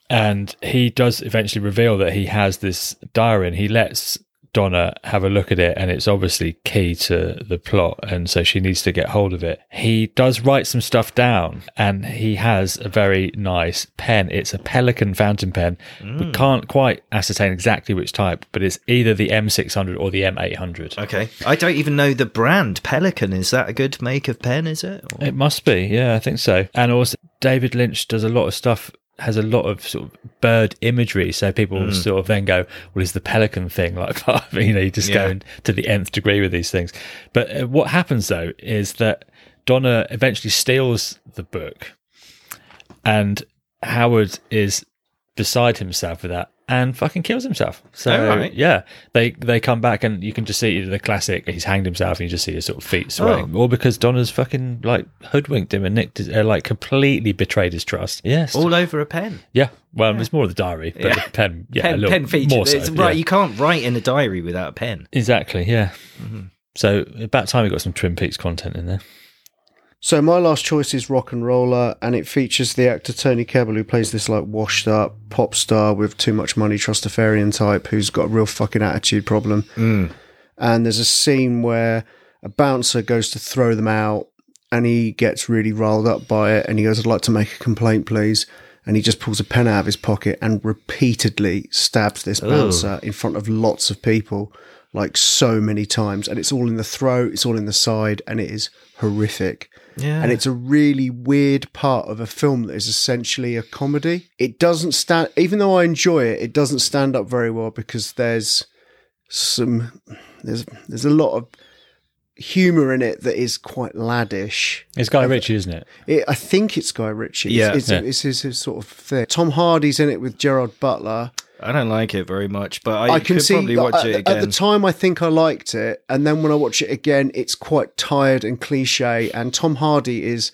and he does eventually reveal that he has this diary, and he lets Donna have a look at it, and it's obviously key to the plot, and so she needs to get hold of it. He does write some stuff down, and he has a very nice pen. It's a Pelikan fountain pen. Mm. We can't quite ascertain exactly which type, but it's either the M600 or the M800. Okay. I don't even know the brand. Pelikan. Is that a good make of pen, is it? Or- It must be, yeah, I think so. And also, David Lynch does a lot of stuff. Has a lot of sort of bird imagery, so people Mm. sort of then go, "Well, is the pelican thing like?" part of it?" you know, you just Yeah. go to the nth degree with these things. But uh, what happens though is that Donna eventually steals the book, and Howard is beside himself with that and fucking kills himself. So Oh, right. yeah, they they come back and you can just see the classic. He's hanged himself and you just see his sort of feet swaying, all because Donna's fucking like hoodwinked him and nicked, his, uh, like completely betrayed his trust. Yes, All over a pen. yeah. Well, it's more of the diary, but Yeah. the pen, yeah, a pen, little pen feature. more so, It's right. yeah. You can't write in a diary without a pen. exactly, yeah. Mm-hmm. So about time we got some Twin Peaks content in there. So my last choice is RocknRolla, and it features the actor Toby Kebbell, who plays this like washed up pop star with too much money, trustafarian type, who's got a real fucking attitude problem. Mm. And there's a scene where a bouncer goes to throw them out, and he gets really riled up by it, and he goes, "I'd like to make a complaint, please." And he just pulls a pen out of his pocket and repeatedly stabs this bouncer in front of lots of people like so many times, and it's all in the throat, it's all in the side, and it is horrific. Yeah. And it's a really weird part of a film that is essentially a comedy. It doesn't stand, even though I enjoy it, it doesn't stand up very well because there's some, there's there's a lot of humor in it that is quite laddish. It's Guy Ritchie, isn't it? It, I think it's Guy Ritchie. Yeah. it's, it's, Yeah. it's his, his sort of thing. Tom Hardy's in it with Gerard Butler. I don't like it very much, but I, I, can could see probably watch at, it again. at the time. I think I liked it, and then when I watch it again, it's quite tired and cliche. And Tom Hardy is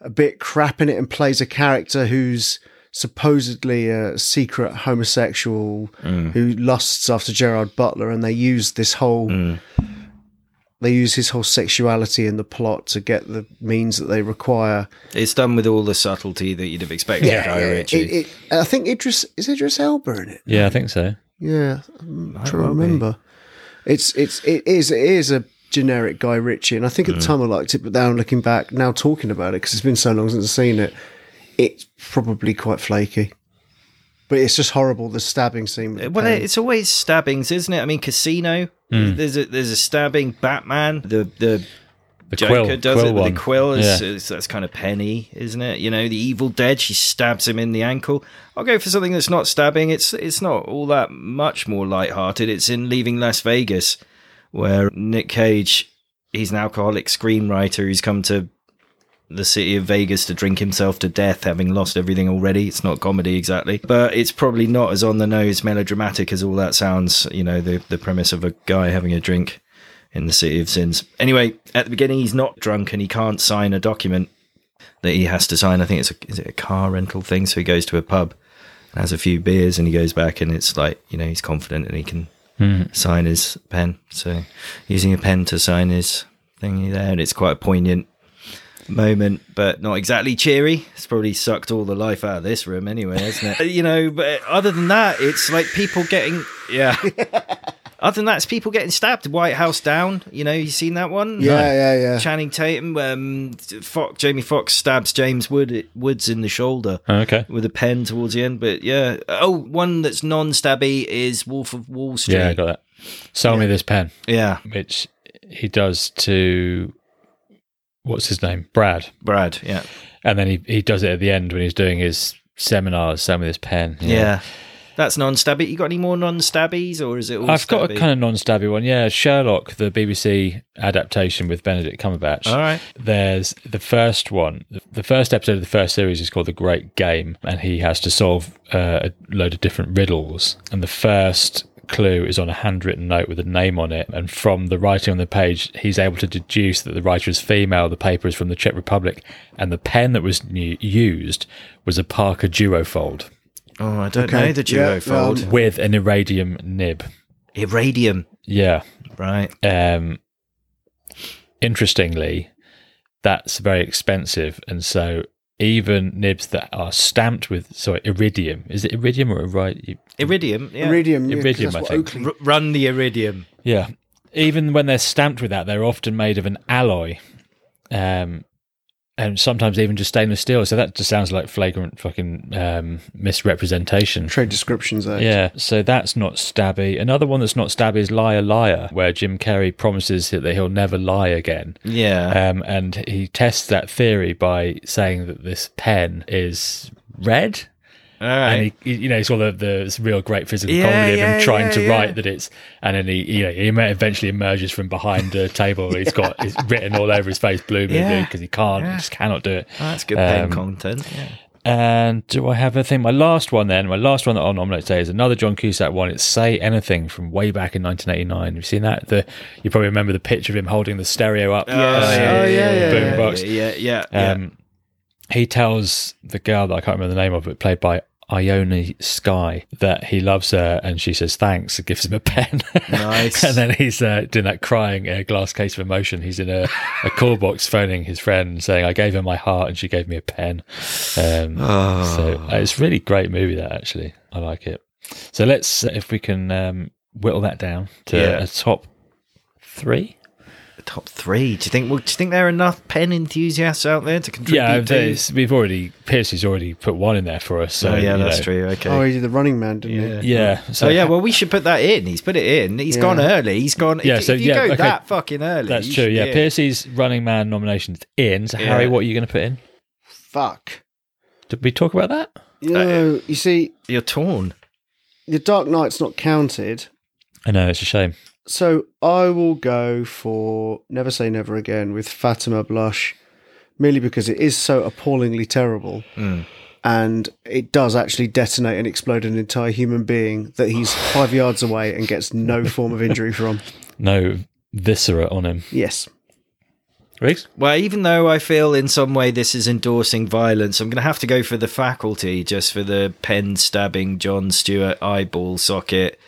a bit crap in it and plays a character who's supposedly a secret homosexual Mm. who lusts after Gerard Butler, and they use this whole. Mm. They use his whole sexuality in the plot to get the means that they require. It's done with all the subtlety that you'd have expected. Yeah, Guy Ritchie. It, it, I think Idris is Idris Elba in it. Yeah, I think so. Yeah, I'm Might trying to well be. remember. It's it's it is it is a generic Guy Ritchie, and I think at Mm. the time I liked it, but now looking back, now talking about it because it's been so long since I've seen it, it's probably quite flaky. But it's just horrible the stabbing scene. With the Well, pen. it's always stabbings, isn't it? I mean, Casino. Hmm. There's a there's a stabbing. Batman. The the The Joker quill, does quill it with one. the quill. It's, Yeah. it's- that's kind of penny, isn't it? You know, the Evil Dead. She stabs him in the ankle. I'll go for something that's not stabbing. It's it's not all that much more lighthearted. It's in Leaving Las Vegas, where Nick Cage, he's an alcoholic screenwriter who's come to the city of Vegas to drink himself to death, having lost everything already. It's not comedy exactly, but it's probably not as on the nose melodramatic as all that sounds. You know, the the premise of a guy having a drink in the city of sins. Anyway, at the beginning, he's not drunk and he can't sign a document that he has to sign. I think it's a, is it a car rental thing. So he goes to a pub, has a few beers, and he goes back, and it's like you know he's confident and he can hmm. sign his pen. So using a pen to sign his thingy there, and it's quite poignant moment, but not exactly cheery. It's probably sucked all the life out of this room anyway, hasn't it? you know, but other than that, it's like people getting yeah. other than that, it's people getting stabbed. White House down. You know, you seen that one? yeah, yeah, yeah. Channing Tatum, um, Fox, Jamie Foxx stabs James Wood, Woods in the shoulder Oh, okay. with a pen towards the end. But yeah, oh, one that's non-stabby is Wolf of Wall Street. Yeah, I got that. Sell me this pen, yeah, which he does to what's his name, Brad, Brad. Yeah, and then he he does it at the end when he's doing his seminars. Sell me his pen. yeah. That's non-stabby. You got any more non-stabbies, or is it all? I've got a kind of non-stabby one. Yeah, Sherlock, the BBC adaptation with Benedict Cumberbatch. All right. There's the first one. The first episode of the first series is called The Great Game, and he has to solve uh, a load of different riddles. And the first clue is on a handwritten note with a name on it. And from the writing on the page, he's able to deduce that the writer is female, the paper is from the Czech Republic, and the pen that was new- used was a Parker Duofold Oh, I don't Okay. know the Yeah, duofold. um, with an iridium nib. Iridium? Yeah. right? Um, interestingly, that's very expensive, and so even nibs that are stamped with sorry iridium is it iridium or iridium? Iridium, yeah. Iridium, yeah, 'cause Iridium, that's I what think. R- run the iridium. Yeah, even when they're stamped with that, they're often made of an alloy, um, and sometimes even just stainless steel. So that just sounds like flagrant fucking um, misrepresentation. Trade Descriptions Act. Yeah, so that's not stabby. Another one that's not stabby is Liar Liar, where Jim Carrey promises that he'll never lie again. Yeah. Um, and he tests that theory by saying that this pen is red. Right. And he, you know, he saw the, the real great physical Yeah, comedy of yeah, him trying yeah, to write that it's, and then he, you know, he eventually emerges from behind a table. He's got it's written all over his face, blue, blue, because he can't, he just cannot do it. Oh, that's good um, content. Yeah. And do I have a thing? My last one then, my last one that I'll nominate today is another John Cusack one. It's Say Anything from way back in 1989. You've seen that? The You probably remember the picture of him holding the stereo up. Yes. Oh, yeah, yeah, boom yeah. box. Yeah, yeah, yeah. Um, he tells the girl that I can't remember the name of, but played by Ione Skye, that he loves her, and she says thanks and gives him a pen. Nice. and then he's uh, doing that crying uh, glass case of emotion. He's in a, a call box phoning his friend saying, "I gave her my heart, and she gave me a pen." Um, Oh. So uh, it's a really great movie. That actually, I like it. So let's, if we can um, whittle that down to Yeah. a top three. Top three. Do you think? Well, do you think there are enough pen enthusiasts out there to contribute? Yeah, to? we've already Piercy's already put one in there for us. So Oh yeah, that's know. true. Okay. Oh, he did the Running Man, didn't Yeah. he? Yeah. So oh, So yeah, well, we should put that in. He's put it in. He's Yeah. gone early. He's gone. Yeah, if, so if you yeah, go okay. that fucking early, that's true. should Yeah, be in. Piercy's Running Man nominations in. So Yeah. Harry, what are you going to put in? Fuck. Did we talk about that? You know, uh, you see, You're torn. the Dark Knight's not counted, I know it's a shame. So I will go for Never Say Never Again with Fatima Blush, merely because it is so appallingly terrible. Mm. And it does actually detonate and explode an entire human being that he's five yards away and gets no form of injury from. No viscera on him. Yes. Riggs? Well, even though I feel in some way this is endorsing violence, I'm going to have to go for the faculty just for the pen stabbing Jon Stewart eyeball socket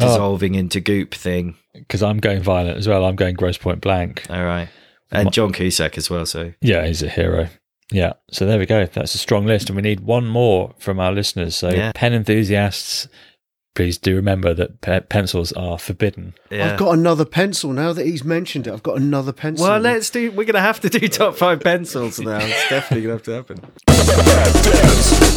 Oh. dissolving into goop thing. Because I'm going violent as well. I'm going Grosse Pointe Blank. All right. And John Cusack as well. So Yeah, he's a hero. Yeah. So there we go. That's a strong list. And we need one more from our listeners. So Yeah. pen enthusiasts, please do remember that pe- pencils are forbidden. yeah. I've got another pencil now that he's mentioned it. I've got another pencil. well, let's do. We're going to have to do top five pencils now. It's definitely going to have to happen.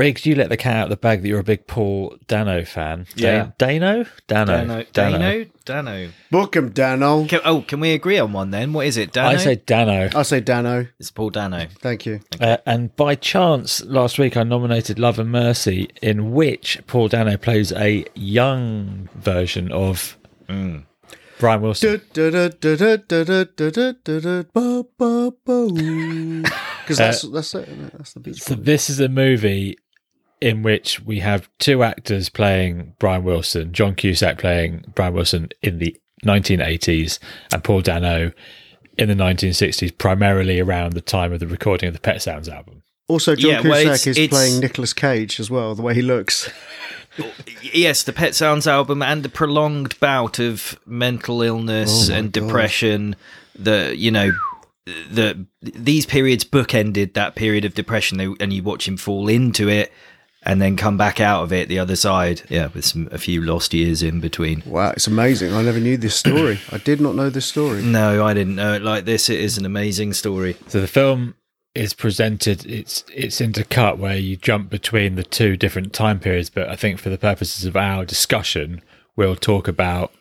Riggs, you let the cat out of the bag that you're a big Paul Dano fan. Yeah. Dano? Dano. Dano. Dano. Dano. Book him, Dano. Can, oh, can we agree on one then? What is it? Dano. I say Dano. I say Dano. it's Paul Dano. Thank you. Uh, and by chance, last week I nominated Love and Mercy, in which Paul Dano plays a young version of Brian Wilson. Because that's that's it. isn't it? That's the beach. So this is a movie in which we have two actors playing Brian Wilson, John Cusack playing Brian Wilson in the 1980s, and Paul Dano in the 1960s, primarily around the time of the recording of the Pet Sounds album. Also, John Yeah, well, Cusack it's- is it's- playing Nicolas Cage as well. The way he looks. Yes, the Pet Sounds album and the prolonged bout of mental illness Oh my and God. depression. The you know the these periods bookended that period of depression, they, and you watch him fall into it and then come back out of it the other side. Yeah, with some a few lost years in between. Wow, it's amazing. I never knew this story. I did not know this story. No, I didn't know it like this. It is an amazing story. So the film is presented it's it's intercut where you jump between the two different time periods but i think for the purposes of our discussion we'll talk about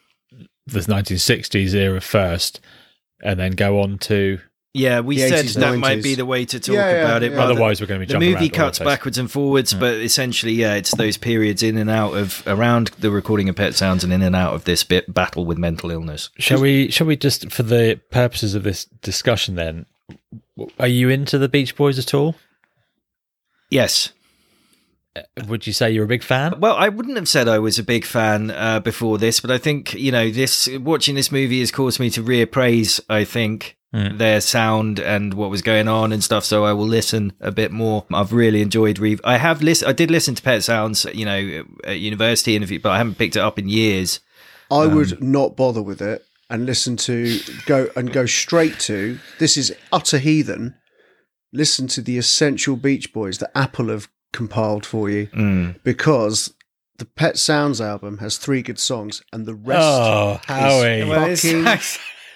the 1960s era first and then go on to Yeah, we said 80s, that might be the way to talk Yeah, yeah, about it. yeah. otherwise we're going to be the jumping movie around all cuts the backwards and forwards, but essentially, yeah, it's those periods in and out of around the recording of Pet Sounds and in and out of this bit battle with mental illness. shall we shall we just for the purposes of this discussion then are you into the beach boys at all Yes. would you say you're a big fan Well, I wouldn't have said I was a big fan uh, before this, but I think you know this watching this movie has caused me to reappraise. I think Mm. their sound and what was going on and stuff. So I will listen a bit more. I've really enjoyed. Re- I have list. I did listen to Pet Sounds, you know, at university interview, but I haven't picked it up in years. I Um, would not bother with it and listen to go and go straight to this is utter heathen. Listen to the essential Beach Boys that Apple have compiled for you Mm. because the Pet Sounds album has three good songs and the rest oh howie Well, fucking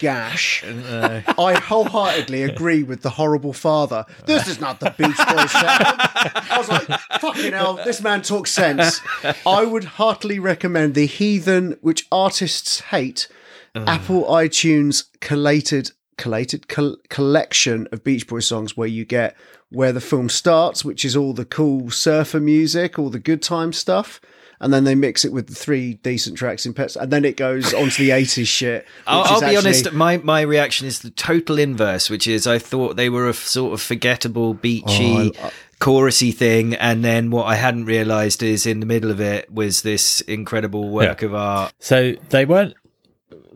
gash. Uh, I wholeheartedly agree with the horrible father. This is not the Beach Boys sound. I was like, fucking hell, this man talks sense. I would heartily recommend the Heathen, which artists hate, Apple iTunes collated collated col- collection of Beach Boys songs where you get where the film starts, which is all the cool surfer music, all the good time stuff. And then they mix it with the three decent tracks in Pets, and then it goes onto the '80s shit. I'll, I'll is be actually- honest. My my reaction is the total inverse, which is I thought they were a f- sort of forgettable, beachy, Oh, I- chorusy thing, and then what I hadn't realised is in the middle of it was this incredible work of art. So they weren't.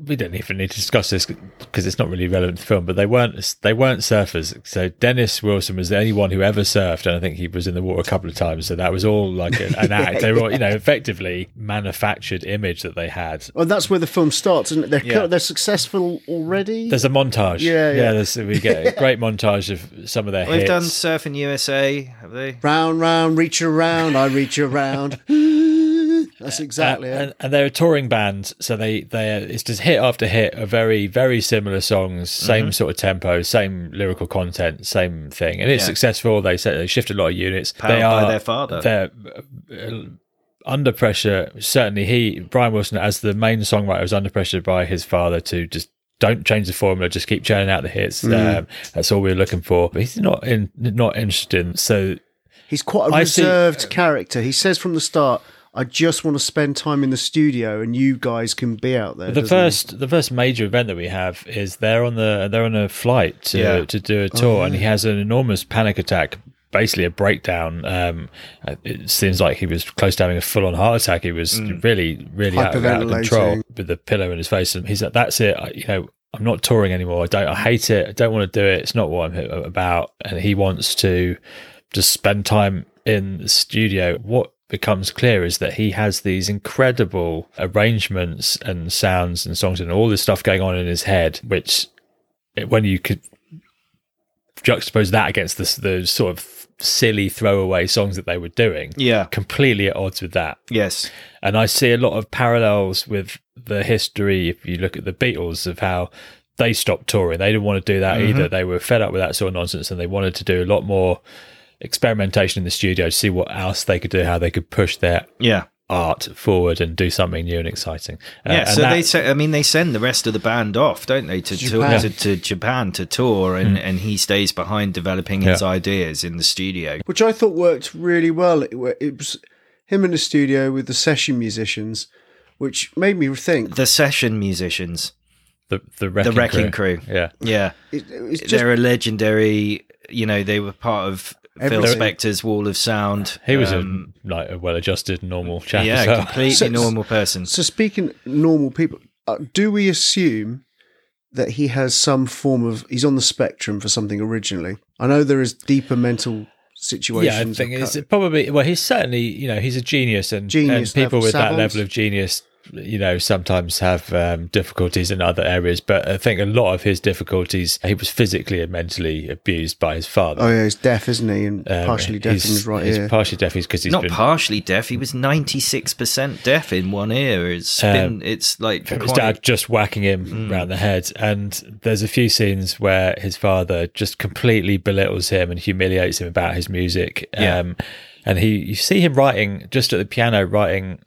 We don't even need to discuss this because it's not really relevant to the film. But they weren't. They weren't surfers. So Dennis Wilson was the only one who ever surfed, and I think he was in the water a couple of times. So that was all like an, an act. They were, all, you know, effectively manufactured image that they had. Well, that's where the film starts, isn't it? They're Yeah. they're successful already. There's a montage. Yeah, yeah. there's, we get a great montage of some of their They've hits. done Surfing USA, have they? round, round, reach around, I reach around. That's exactly Uh, it. and, and they're a touring band, so they they it's just hit after hit of very very similar songs, same Mm-hmm. sort of tempo, same lyrical content, same thing, and it's Yeah. successful. They say they shift a lot of units. Powered they by are their father. They're uh, under pressure. Certainly, he Brian Wilson as the main songwriter was under pressure by his father to just. Don't change the formula. Just keep churning out the hits. Mm. Um, that's all we are looking for. But he's not in, not interested. In, so He's quite a I see- reserved character. He says from the start, "I just want to spend time in the studio, and you guys can be out there." The doesn't he? first, the first major event that we have is they're on the they're on a flight to Yeah. to do a tour, and he has an enormous panic attack, basically a breakdown. Um, it seems like he was close to having a full on heart attack. He was really, really out, of- out of control with the pillow in his face, and he's like, "That's it, I, you know." I'm not touring anymore. I don't. I hate it. I don't want to do it. It's not what I'm about. And he wants to just spend time in the studio. What becomes clear is that he has these incredible arrangements and sounds and songs and all this stuff going on in his head, which when you could juxtapose that against the, the sort of silly throwaway songs that they were doing, Yeah. completely at odds with that. Yes. And I see a lot of parallels with the history, if you look at the Beatles, of how they stopped touring. They didn't want to do that mm-hmm. either. They were fed up with that sort of nonsense and they wanted to do a lot more experimentation in the studio to see what else they could do, how they could push their Yeah. art forward and do something new and exciting. Uh, Yeah, and so that- they say, I mean, they send the rest of the band off, don't they, to Japan. to, to, to Japan to tour, and, and he stays behind developing his Yeah. ideas in the studio. which I thought worked really well. It, it was him in the studio with the session musicians, which made me think. The session musicians, the the wrecking, the Wrecking Crew. Yeah, yeah, It, just they're a legendary. You know, they were part of Phil Spector's Wall of Sound. he was Um, a like a well-adjusted normal chap. yeah, as well. completely So- normal person. so. Speaking normal people, uh, do we assume that he has some form of he's on the spectrum for something originally? I know there is deeper mental situations. Yeah, I think it's probably well. He's certainly you know he's a genius, and, Genius and people level with that level of genius, you know, sometimes have um, difficulties in other areas. But I think a lot of his difficulties, he was physically and mentally abused by his father. Oh yeah, he's deaf, isn't he? And Um, partially deaf in he's, his right he's ear. partially deaf because he's Not been partially deaf. He was ninety six percent deaf in one ear. It's been. It's like his quite- dad just whacking him Mm. round the head. And there's a few scenes where his father just completely belittles him and humiliates him about his music. Yeah. Um, and he, you see him writing just at the piano, writing.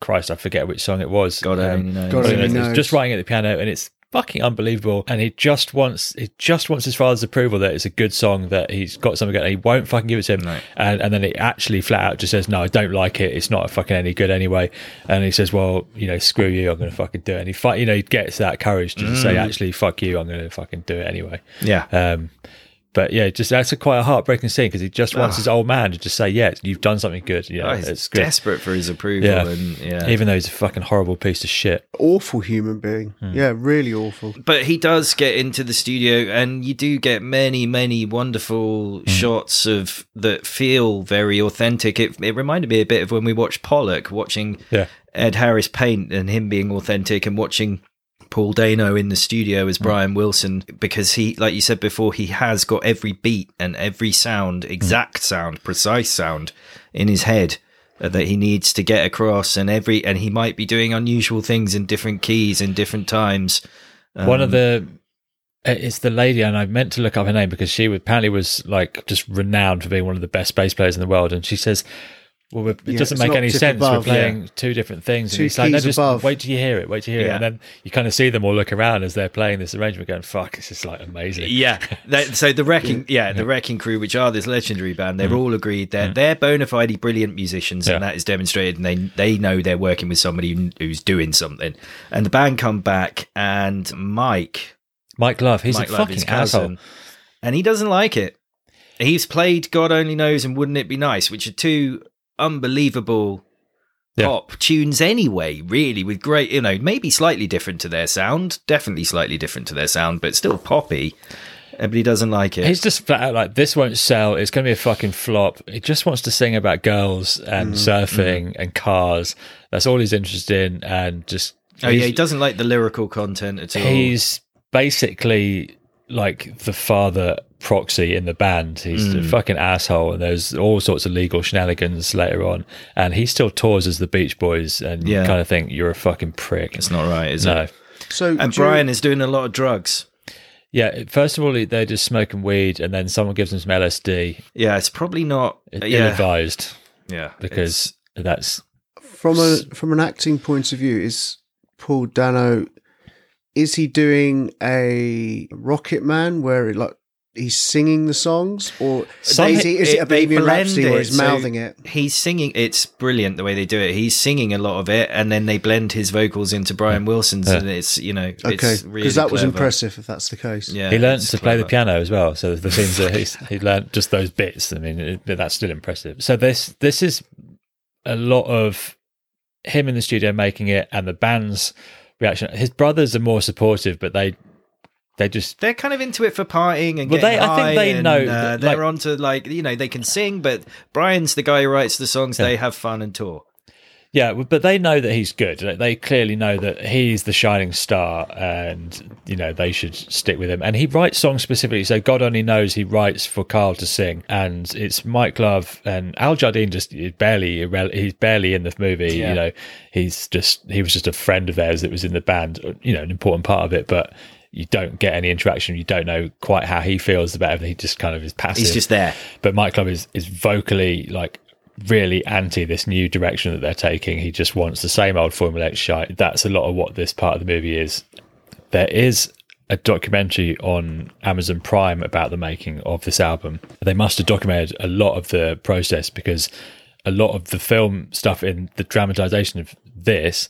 Christ, I forget which song it was. God Um, only knows. God only it's knows. just writing at the piano, and it's fucking unbelievable. And he just wants, he just wants his father's approval that it's a good song, that he's got something good, and he won't fucking give it to him. Right. And and then he actually flat out just says, "No, I don't like it. It's not fucking any good anyway." And he says, "Well, you know, screw you. I'm going to fucking do it." And he, fi- you know, he gets that courage to just say, Mm. "Actually, fuck you. I'm going to fucking do it anyway." yeah. Um, but yeah, just that's a quite a heartbreaking scene because he just wants Ah. his old man to just say, "Yeah, you've done something good. Yeah, Oh, he's it's good." desperate for his approval, Yeah. and yeah. Even though he's a fucking horrible piece of shit. awful human being. Hmm. Yeah, really awful. but he does get into the studio and you do get many many wonderful Hmm. shots of that feel very authentic it, it reminded me a bit of when we watched pollock watching Yeah. ed harris paint and him being authentic and watching Paul Dano in the studio Hmm. as Brian Wilson because he, like you said before, he has got every beat and every sound, Hmm. exact sound, precise sound in his head uh, that he needs to get across, and every and he might be doing unusual things in different keys in different times. One Um, of the it's the lady, and I meant to look up her name because she apparently was like just renowned for being one of the best bass players in the world. And she says, "Well, it Yeah, doesn't make any sense. above, we're playing two different things." Two and it's like, no, just above. wait till you hear it. Wait till you hear it, and then you kind of see them all look around as they're playing this arrangement, going, "Fuck, this is like amazing." Yeah. That, so the wrecking, yeah, the wrecking crew, which are this legendary band, they're Mm. all agreed that they're bona fide brilliant musicians, Yeah. and that is demonstrated. And they they know they're working with somebody who's doing something. And the band come back, and Mike, Mike Love, he's Mike a Love, fucking his asshole. and he doesn't like it. He's played "God Only Knows" and "Wouldn't It Be Nice," which are two unbelievable Yeah. pop tunes anyway. Really, with great, you know, maybe slightly different to their sound, definitely slightly different to their sound, but still poppy. Uh, But he doesn't like it. He's just flat out like this won't sell. It's going to be a fucking flop. He just wants to sing about girls and Mm-hmm. surfing and cars. That's all he's interested in, and just Oh yeah, he doesn't like the lyrical content at all. he's basically like the father proxy in the band. He's a hmm. fucking asshole, and there's all sorts of legal shenanigans later on. And he still tours as the Beach Boys, and Yeah. you kind of think you're a fucking prick. It's not right, is no. it? So And do you- Brian is doing a lot of drugs. Yeah, first of all, they're just smoking weed, and then someone gives them some LSD. Yeah, it's probably not. Ill yeah, advised yeah, because that's from a from an acting point of view, is Paul Dano is he doing a Rocket Man where it, like he's singing the songs, or Some- is, he, is it, a baby Bohemian blend Rhapsody where it, he's so mouthing it? He's singing. It's brilliant the way they do it. He's singing a lot of it, and then they blend his vocals into Brian Wilson's, and it's you know, Okay, it's because really that was clever. impressive. If that's the case, Yeah, he learned it's to play the piano as well. So the things that he's, he learned just those bits. I mean, it, that's still impressive. So this this is a lot of him in the studio making it, and the band's reaction. His brothers are more supportive, but they they just They're kind of into it for partying and Well, getting they- I think they and, know Uh, they're like- onto like you know they can sing, but Brian's the guy who writes the songs. They have fun and tour. Yeah, but they know that he's good. They clearly know that he's the shining star, and you know they should stick with him. And he writes songs specifically, so God only knows he writes for Carl to sing. And it's Mike Love and Al Jardine. Just is barely, he's barely in the movie. Yeah. You know, he's just he was just a friend of theirs that was in the band. You know, an important part of it, but. You don't get any interaction. You don't know quite how he feels about everything. He just kind of is passive. He's just there. But Mike Club is, is vocally like really anti this new direction that they're taking. He just wants the same old formulaic shite. That's a lot of what this part of the movie is. There is a documentary on Amazon Prime about the making of this album. They must have documented a lot of the process because a lot of the film stuff in the dramatization of this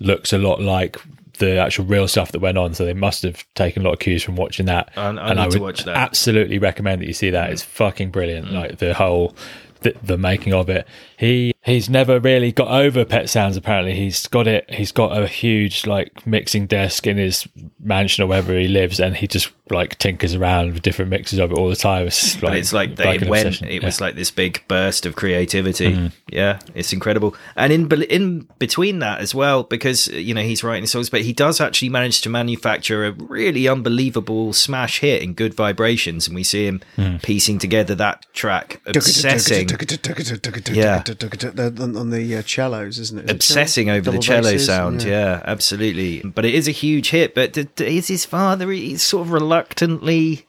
looks a lot like the actual real stuff that went on. So they must have taken a lot of cues from watching that. I- I and need I to would watch that. absolutely recommend that you see that. Mm. It's fucking brilliant. Mm. Like the whole the, the making of it. He he's never really got over Pet Sounds. Apparently, he's got it. He's got a huge like mixing desk in his mansion or wherever he lives, and he just like tinkers around with different mixes of it all the time. It's But like it's like they an went. obsession. It Yeah. Mm-hmm. was like this big burst of creativity. Yeah, it's incredible. And in in between that as well, because you know he's writing songs, but he does actually manage to manufacture a really unbelievable smash hit in "Good Vibrations," and we see him Mm. piecing together that track, obsessing, Yeah. On the uh, cellos, isn't it obsessing cello? over the cello basses? sound. Yeah. absolutely. But it is a huge hit. But d- d- is his father? He's sort of reluctantly,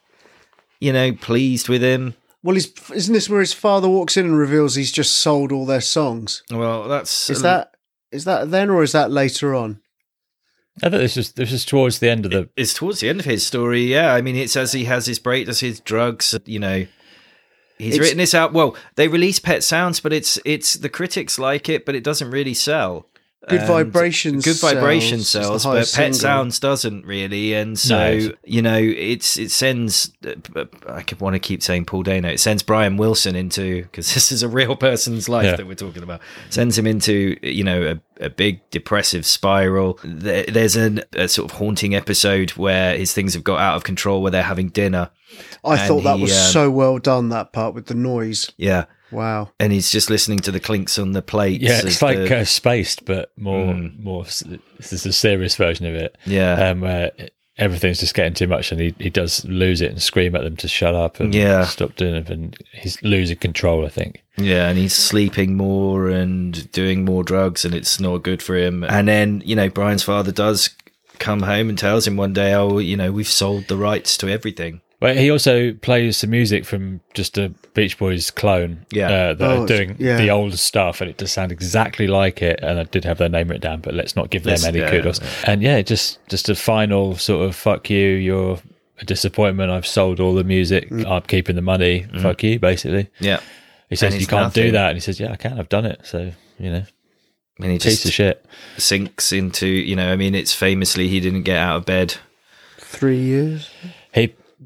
you know, pleased with him. Well, he's, isn't this where his father walks in and reveals he's just sold all their songs? Well, that's Is that is that then or is that later on? I thought this is this is towards the end of the. it's towards the end of his story. Yeah, I mean, it says he has his break, does his drugs. You know, he's It's- written this out. Well, they release Pet Sounds, but it's it's the critics like it, but it doesn't really sell. Good And Vibrations good vibration cells, sells, is the but Pet single. Sounds doesn't really, and so No. you know, it's it sends. uh, I could want to keep saying Paul Dano. It sends Brian Wilson into because this is a real person's life Yeah. that we're talking about. Sends him into you know a, a big depressive spiral. There, there's an, a sort of haunting episode where his things have got out of control, where they're having dinner. I thought that he, was um, so well done. That part with the noise. Yeah. Wow. And he's just listening to the clinks on the plates. Yeah, it's like the- uh, spaced, but more Mm. more. s- This is a serious version of it. yeah. um, where everything's just getting too much, and he, he does lose it and scream at them to shut up and Yeah. stop doing it, and he's losing control. I think. Yeah, and he's sleeping more and doing more drugs, and it's not good for him. And then, you know, Brian's father does come home and tells him one day, oh, you know, we've sold the rights to everything. But he also plays some music from just a Beach Boys clone. Yeah. uh, that Oh, are doing yeah. the old stuff, and it does sound exactly like it. And I did have their name written down, but let's not give them Let's- any yeah, kudos. And yeah, just just a final sort of fuck you. You're a disappointment. I've sold all the music. Mm. I'm keeping the money. Fuck you, basically. Yeah. He says you can't do that, and he says, "Yeah, I can. I've done it." So you know, And he piece just of shit. sinks into, you know, I mean, it's famously he didn't get out of bed. Three years.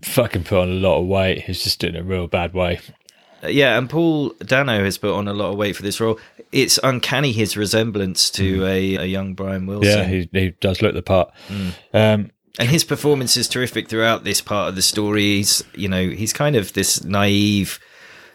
Fucking put on a lot of weight. He's just doing it a real bad way. Uh, Yeah, and Paul Dano has put on a lot of weight for this role. It's uncanny his resemblance to a, a young Brian Wilson. Mm. Yeah, he he does look the part. Mm. Um, and his performance is terrific throughout this part of the story. He's, you know, he's kind of this naive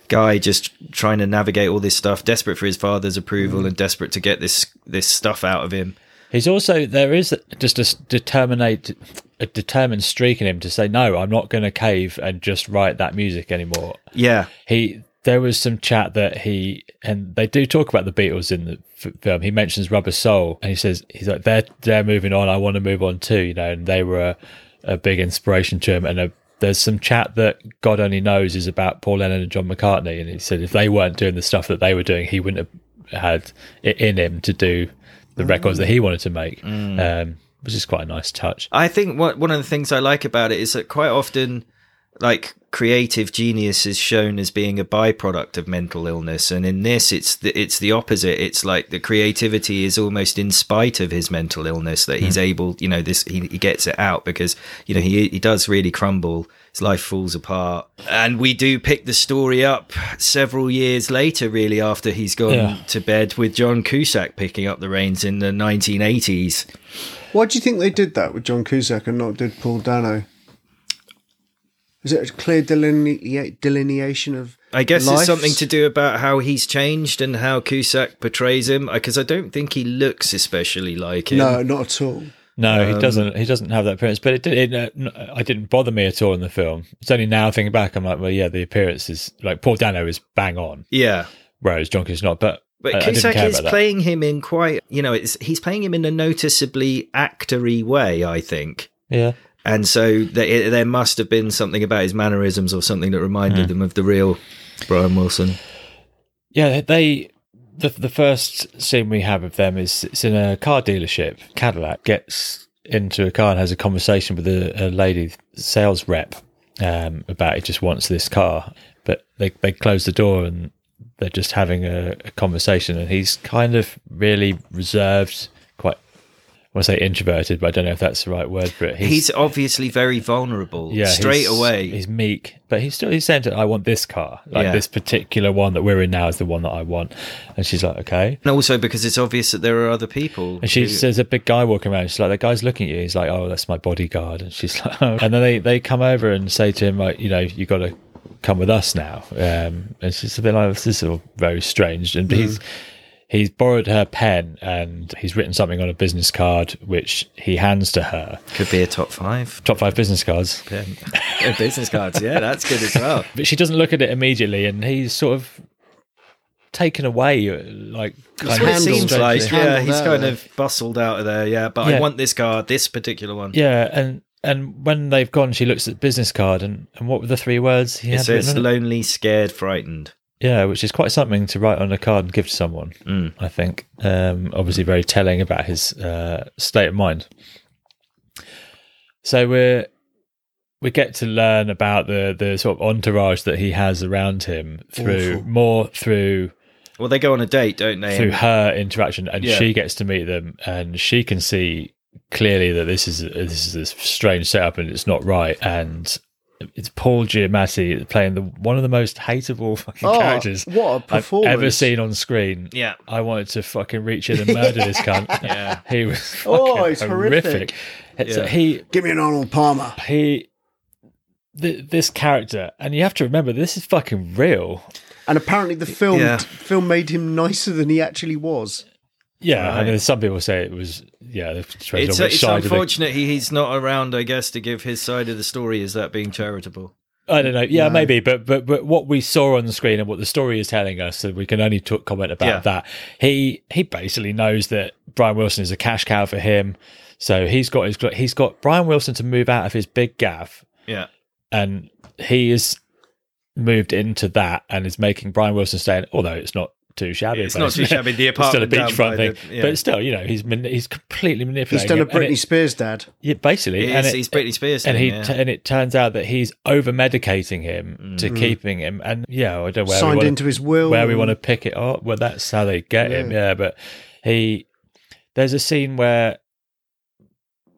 guy just trying to navigate all this stuff, desperate for his father's approval and desperate to get this this stuff out of him. He's also there is just a determinate a determined streak in him to say no, I'm not going to cave and just write that music anymore. Yeah. He there was some chat that he and they do talk about the Beatles in the f- film. He mentions Rubber Soul and he says he's like they're they're moving on. I want to move on too, you know. And they were a, a big inspiration to him. And a, there's some chat that God only knows is about Paul Lennon and John McCartney. And he said if they weren't doing the stuff that they were doing, he wouldn't have had it in him to do the records that he wanted to make. Um, which is quite a nice touch. I think what one of the things I like about it is that quite often, like creative genius is shown as being a byproduct of mental illness, and in this, it's the, it's the opposite. It's like the creativity is almost in spite of his mental illness that he's able, you know, this he, he gets it out because you know he he does really crumble. His life falls apart, and we do pick the story up several years later, really after he's gone Yeah. to bed with John Cusack picking up the reins in the 1980s. Why do you think they did that with John Cusack and not did Paul Dano? Is it a clear delinea- delineation of? I guess lives? it's something to do about how he's changed and how Cusack portrays him. Uh, because I don't think he looks especially like him. No, not at all. No, Um, he doesn't. He doesn't have that appearance. But it, did- it, uh, n- I didn't bother me at all in the film. It's only now thinking back, I'm like, well, yeah, the appearance is like Paul Dano is bang on, Yeah, whereas John is not. But but I, I Cusack care is playing him in quite. You know, it's he's playing him in a noticeably actory way. I think. Yeah, And so there, there must have been something about his mannerisms or something that reminded Hmm. them of the real Brian Wilson. yeah. They the the first scene we have of them is it's in a car dealership. Cadillac gets into a car and has a conversation with a, a lady sales rep um, about he just wants this car, but they they close the door and they're just having a, a conversation, and he's kind of really reserved, want to say introverted, but I don't know if that's the right word for it. He's, obviously very vulnerable. yeah, straight he's- away. He's meek, but he's still he's saying to her, I want this car, like Yeah. this particular one that we're in now is the one that I want, and she's like, okay. and also because it's obvious that there are other people. And she who- says a big guy walking around. She's like, "That guy's looking at you." He's like, "Oh, that's my bodyguard." And she's like, oh. and then they they come over and say to him, like, you know, you got to come with us now. Um, and she's a bit like, this is all very strange. And he's he's borrowed her pen and he's written something on a business card which he hands to her. could be a top five. Top five business cards. Yeah. Yeah, business cards. Yeah, that's good as well. But she doesn't look at it immediately, and he's sort of taken away, like kind of seems like. He's Yeah, he's kind of bustled out of there. Yeah, but I want this card, this particular one. Yeah, and and when they've gone, she looks at the business card, and, and what were the three words he It had says written on it? lonely, scared, frightened. Yeah, which is quite something to write on a card and give to someone. Mm. I think, um, obviously, very telling about his uh, state of mind. So we're we get to learn about the the sort of entourage that he has around him through Awful. more through Well, they go on a date, don't they? through her interaction, and Yeah. she gets to meet them, and she can see clearly that this is this is a strange setup and it's not right. And it's Paul Giamatti playing the one of the most hateable fucking Oh, characters what a I've ever seen on screen. yeah. I wanted to fucking reach in and murder this cunt. Yeah. he was Oh, fucking it's horrific. horrific. It's, Yeah. He Give me an Arnold Palmer. he. th this character, and you have to remember, this is fucking real. And apparently, the film Yeah. film made him nicer than he actually was. Yeah, Right. and then some people say it was. Yeah, it depends It's, it's side of the unfortunate he, he's not around, I guess, to give his side of the story. Is that being charitable? I don't know. Yeah, No. maybe, but but but what we saw on the screen and what the story is telling us, and we can only talk, comment about Yeah. that. He he basically knows that Brian Wilson is a cash cow for him, so he's got his he's got Brian Wilson to move out of his big gaff, Yeah. and he is moved into that and is making Brian Wilson stay. in Although it's not too shabby, It's not too basically. shabby. The It's still a beachfront thing, the- yeah. but still, you know, he's man- he's completely manipulating. He's manipulating. done a Britney it- Spears dad. yeah, basically, He and it- he's Britney Spears. and thing, he yeah. t- and it turns out that he's over medicating him to mm. keeping him and yeah i don't know where we Signed wanna, into his will. where we want to pick it up well that's how they get him yeah but he there's a scene where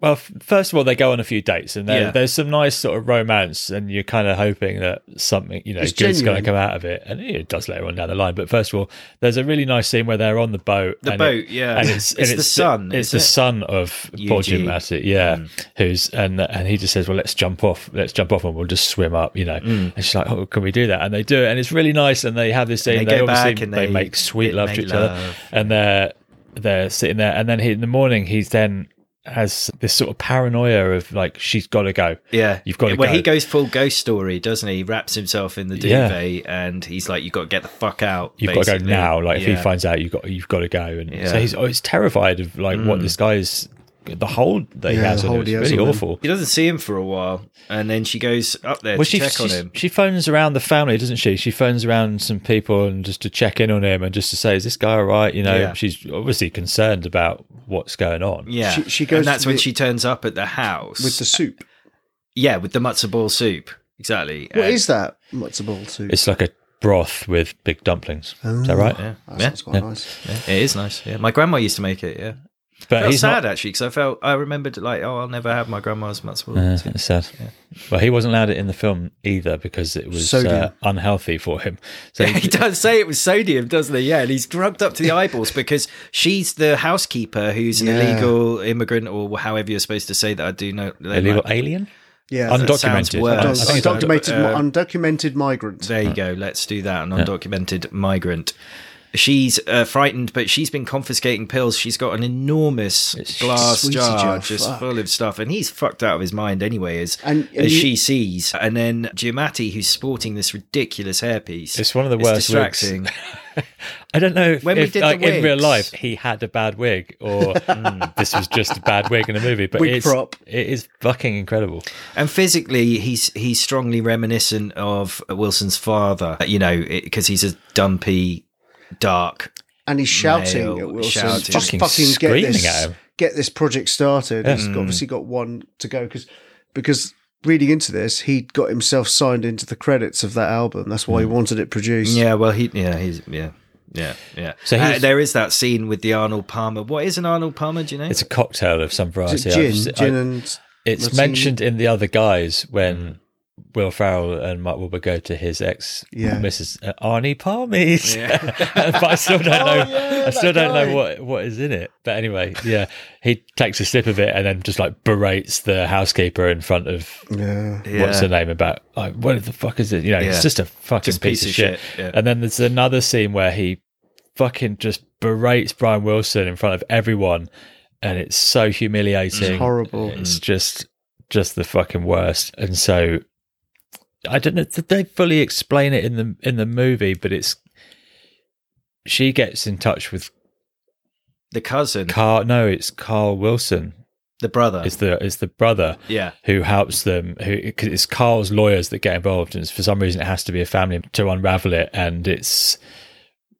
well f- first of all they go on a few dates and Yeah. there's some nice sort of romance and you're kind of hoping that something you know It's good's going to come out of it and it does later on down the line but first of all there's a really nice scene where they're on the boat The and boat, it- yeah. and it's, It's and the son, It's the it? son of Paul Giamatti, yeah, Mm. who's and and he just says, "Well, let's jump off, let's jump off, and we'll just swim up," you know. Mm. And she's like, "Oh, can we do that?" And they do it, and it's really nice. And they have this scene. they they go obviously back and they, they- make sweet they love to each other, and they're they're sitting there, and then he, in the morning he's then has this sort of paranoia of like she's got to go. Yeah, You've gotta Well, go. he goes full ghost story, doesn't he? He wraps himself in the Yeah. duvet, and he's like, "You've got to get the fuck out." You've got to go now. Like if he finds out, you've got you've got to go. And Yeah. Mm. so he's oh, he's terrified of like what this guy's the hold that he Yeah, has the on him. hold he It's really on him. awful. he doesn't see him for a while, and then she goes up there Well, to she check on him. she phones around the family, doesn't she? She phones around some people and just to check in on him and just to say, "Is this guy all right?" You know, Yeah. she's obviously concerned about what's going on. yeah, She- she goes and that's when the- she turns up at the house with the soup. yeah, with the matzo ball soup. Exactly. What And- is that? Matzo ball soup? It's like a broth with big dumplings. Is that oh. right? Yeah, That yeah, sounds quite nice. yeah, it is nice. Yeah, my grandma used to make it. Yeah, But he's sad not. actually because I felt I remembered like, oh, I'll never have my grandma's matzo ball. Uh, it's sad. Well, he wasn't allowed it in the film either because it was uh, unhealthy for him. So he does say it was sodium, doesn't he? Yeah, and he's drugged up to the eyeballs because she's the housekeeper who's an Yeah. illegal immigrant, or however you're supposed to say that. I do know. illegal might- alien, Yeah. That undocumented. worse. I think it's undocumented, Uh, undocumented migrant. There you go. Let's do that. An undocumented migrant. She's uh, frightened, but she's been confiscating pills. She's got an enormous glass jar jar, just fuck. full of stuff, and he's fucked out of his mind anyway, as And- and as you- she sees. And then Giamatti, who's sporting this ridiculous hairpiece, It's one of the is worst wigs. distracting. I don't know if, When we if, did the like, in real life he had a bad wig or this was just a bad wig in a movie. But Wig it's, prop. it is fucking incredible. And physically, he's he's strongly reminiscent of Wilson's father. You know, because he's a dumpy, dark. and he's shouting Male at Wilson, shouting. just Fucking fucking, get screaming this, at him. get this project started. He's Mm. obviously got one to go because because reading into this, he got himself signed into the credits of that album. That's why he wanted it produced. Yeah, well, he yeah he's yeah. Yeah, yeah. So So he's- there is that scene with the Arnold Palmer. What is an Arnold Palmer? Do you know? It's a cocktail of some variety. gin, I've- gin I- and it's Martini? mentioned in the other guys when Will Ferrell and Mark Wahlberg go to his ex, Yeah. Mrs. Uh, Arnie Palmies. Yeah. but I still don't oh, know. yeah, I still don't guy. know what what is in it. But anyway, yeah, he takes a sip of it and then just like berates the housekeeper in front of yeah. Yeah. what's her name about like what the fuck is it? You know, Yeah. it's just a fucking Just piece, of shit. yeah. And then there's another scene where he fucking just berates Brian Wilson in front of everyone, and it's so humiliating. It's horrible. It's just just the fucking worst. And so I don't know. Did they fully explain it in the in the movie? But it's she gets in touch with the cousin, Carl. No, it's Carl Wilson. the brother. is the it's the brother yeah, who helps them. Who cause it's Carl's lawyers that get involved, and for some reason it has to be a family to unravel it. And it's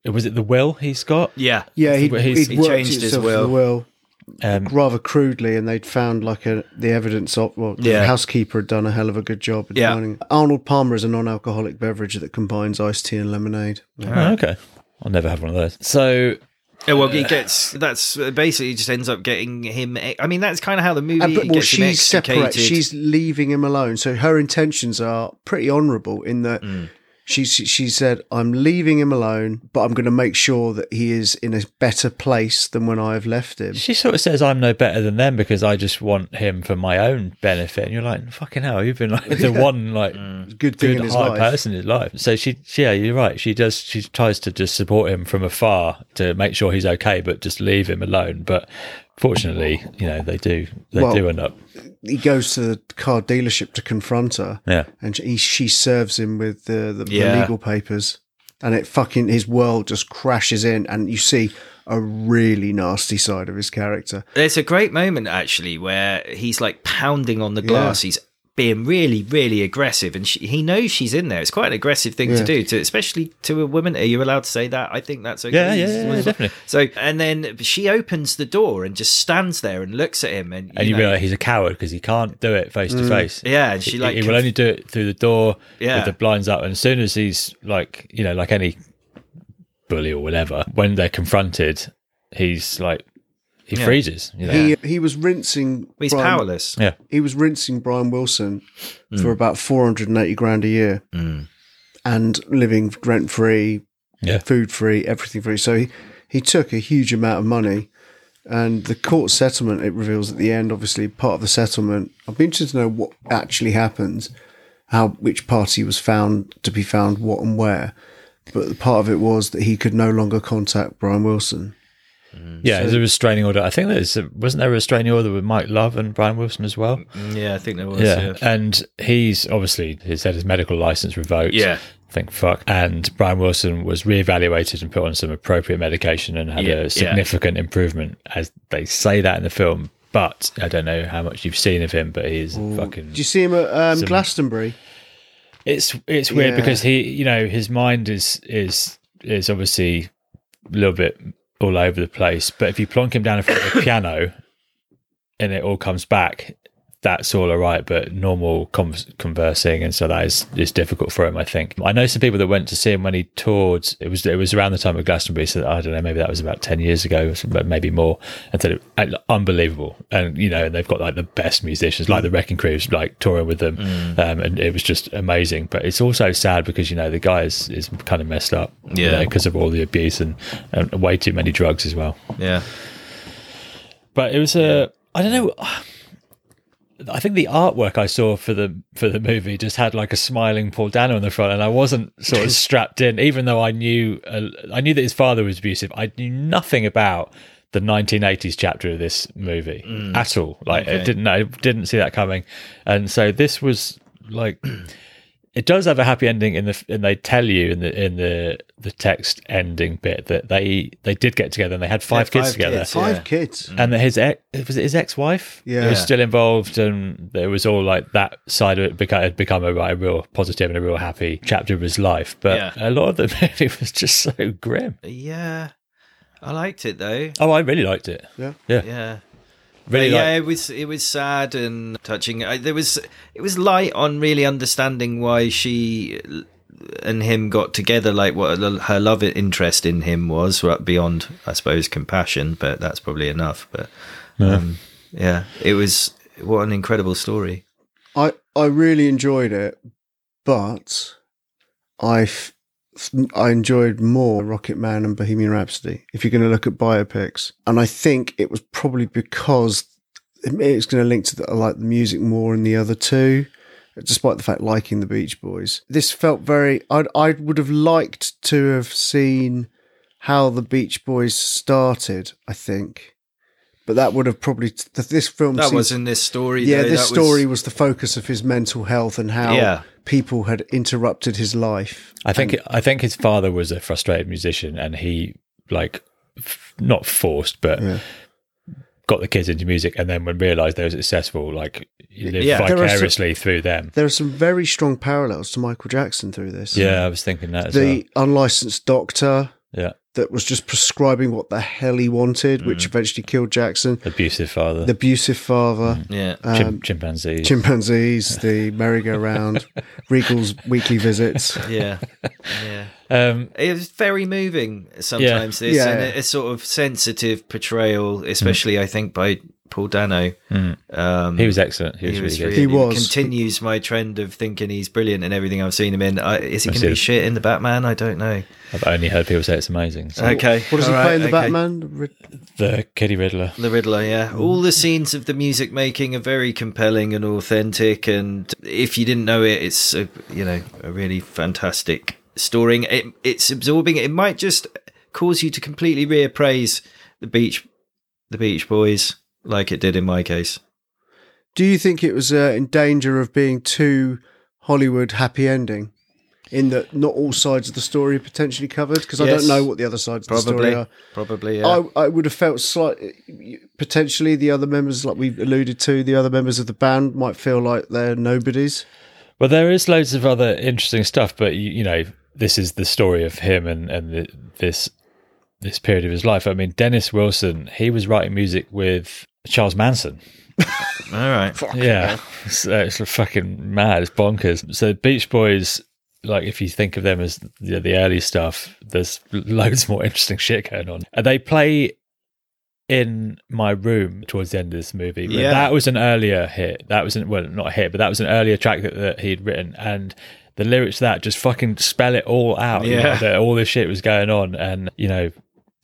was it the will he's got? yeah, Yeah, he'd, he'd he worked changed his will. will Um, rather crudely, and they'd found like a the evidence of well, Yeah. the housekeeper had done a hell of a good job. In Yeah. finding Arnold Palmer is a non-alcoholic beverage that combines iced tea and lemonade. oh, okay, I'll never have one of those. So Yeah, well, he gets that's basically just ends up getting him. I mean, that's kind of how the movie And, but well, gets she's separate. She's leaving him alone. So her intentions are pretty honourable in that Mm. She she said, "I'm leaving him alone, but I'm going to make sure that he is in a better place than when I've left him." she sort of says, "I'm no better than them because I just want him for my own benefit." And you're like, "Fucking hell, you've been like the one like mm. Good thing good in his hard life. person in his life." So she, yeah, you're right. She does. She tries to just support him from afar to make sure he's okay, but just leave him alone. But fortunately, you know, they do. They Well- do end up. He goes to the car dealership to confront her, Yeah. and she, she serves him with the, the, the Yeah. legal papers, and it fucking his world just crashes in, and you see a really nasty side of his character. There's a great moment actually where he's like pounding on the glass. He's being really, really aggressive, and she, he knows she's in there. It's quite an aggressive thing Yeah. to do, to especially to a woman. Are you allowed to say that? I think that's okay. Yeah, yeah, yeah, yeah, definitely. So, and then she opens the door and just stands there and looks at him, and And you know, realise he's a coward because he can't do it face to mm. face. yeah, and she He- like he will only do it through the door Yeah. with the blinds up. And as soon as he's like, you know, like any bully or whatever, when they're confronted, he's like, he Yeah. freezes. You know? He he was rinsing. he's Brian- powerless. yeah. he was rinsing Brian Wilson Mm. for about 480 grand a year and living rent free, Yeah. food free, everything free. So he, he took a huge amount of money. And the court settlement, it reveals at the end, obviously, part of the settlement. I'd be interested to know what actually happens, how which party was found to be found, what and where. But the part of it was that he could no longer contact Brian Wilson. Mm-hmm. Yeah, there's a restraining order. I think there's wasn't there a restraining order with Mike Love and Brian Wilson as well. Mm, mm, yeah, I think there was. Yeah, and he's obviously he's had his medical license revoked. Yeah. think fuck. And Brian Wilson was reevaluated and put on some appropriate medication and had Yeah, a yeah. significant improvement, as they say that in the film. But I don't know how much you've seen of him, but he's fucking. Did you see him at um, Some- Glastonbury? It's it's weird Yeah. because he, you know, his mind is is is obviously a little bit all over the place. But if you plonk him down in front of a piano, and it all comes back, that's all alright. But normal con- conversing and so that is is difficult for him. I think I know some people that went to see him when he toured. It was it was around the time of Glastonbury, so I don't know, maybe that was about ten years ago, but maybe more. And said it, unbelievable, and you know, they've got like the best musicians, like the Wrecking Crews, like touring with them, um, and it was just amazing. But it's also sad because you know the guy is is kind of messed up, Yeah. because of all the abuse and, and way too many drugs as well. Yeah. But it was a I don't know. I think the artwork I saw for the for the movie just had like a smiling Paul Dano on the front, and I wasn't sort of strapped in, even though I knew uh, I knew that his father was abusive. I knew nothing about the 1980s chapter of this movie at all. Like, I didn't know, didn't see that coming, and so this was like. It does have a happy ending in the, and they tell you in the in the the text ending bit that they they did get together and they had five Yeah, kids five together kids, Five Yeah. kids. Mm. and that his ex was it his ex-wife Yeah. was still involved and it was all like that side of it beca- had become a, like, a real positive and a real happy chapter of his life but Yeah. a lot of the movie was just so grim Yeah. I liked it though. oh i really liked it Yeah. yeah Yeah. Really But yeah, liked it was it was sad and touching. I, there was it was light on really understanding why she and him got together, like what her love interest in him was, beyond, I suppose, compassion. But that's probably enough. But um, yeah, it was what an incredible story. I I really enjoyed it, but I f- I enjoyed more Rocket Man and Bohemian Rhapsody. If you're going to look at biopics, and I think it was probably because it's going to link to I like the music more in the other two. Despite the fact liking the Beach Boys, this felt very. I I would have liked to have seen how the Beach Boys started. I think, but that would have probably this film. That seems- was in this story. yeah, though. this story was the focus of his mental health and how Yeah. people had interrupted his life. i think i think his father was a frustrated musician and he like f- not forced but Yeah. got the kids into music and then when realized they were successful like he lived Yeah. There are some- vicariously through them There are some very strong parallels to Michael Jackson through this. yeah i was thinking that as well. The unlicensed doctor yeah that was just prescribing what the hell he wanted, which Mm. eventually killed Jackson. abusive father The abusive father, yeah. Chim- um, chimpanzees chimpanzees, the merry-go-round, Regal's weekly visits. yeah, yeah. um It was very moving sometimes. This Yeah. and a, a sort of sensitive portrayal, especially I think by Paul Dano. Um, He was excellent. He was, he was really He good. was. continues my trend of thinking he's brilliant in everything I've seen him in. I, is he going to be shit in the Batman? I don't know. I've only heard people say it's amazing. So. Okay, What does he all play in the okay. Batman? The Rid- The Kitty Riddler. The Riddler, yeah. All the scenes of the music making are very compelling and authentic, and if you didn't know it, it's a, you know a really fantastic story. It, it's absorbing. It might just cause you to completely reappraise the Beach, the Beach Boys, like it did in my case. Do you think it was uh, in danger of being too Hollywood happy ending? In that not all sides of the story are potentially covered? Because I don't know what the other sides of the Probably, story are. probably, yeah. I, I would have felt slightly, potentially the other members, like we've alluded to, the other members of the band might feel like they're nobodies. Well, there is loads of other interesting stuff, but you, you know, this is the story of him and and the, this this period of his life. I mean, Dennis Wilson, he was writing music with Charles Manson. All right. Yeah, it's, uh, it's fucking mad. It's bonkers. So Beach Boys, like if you think of them as the, the early stuff, there's loads more interesting shit going on. And they play in my room towards the end of this movie. Yeah. that was an earlier hit. That was an, well, not a hit, but that was an earlier track that, that he'd written, and. The lyrics to that just fucking spell it all out. you know, Yeah. that all this shit was going on, and you know,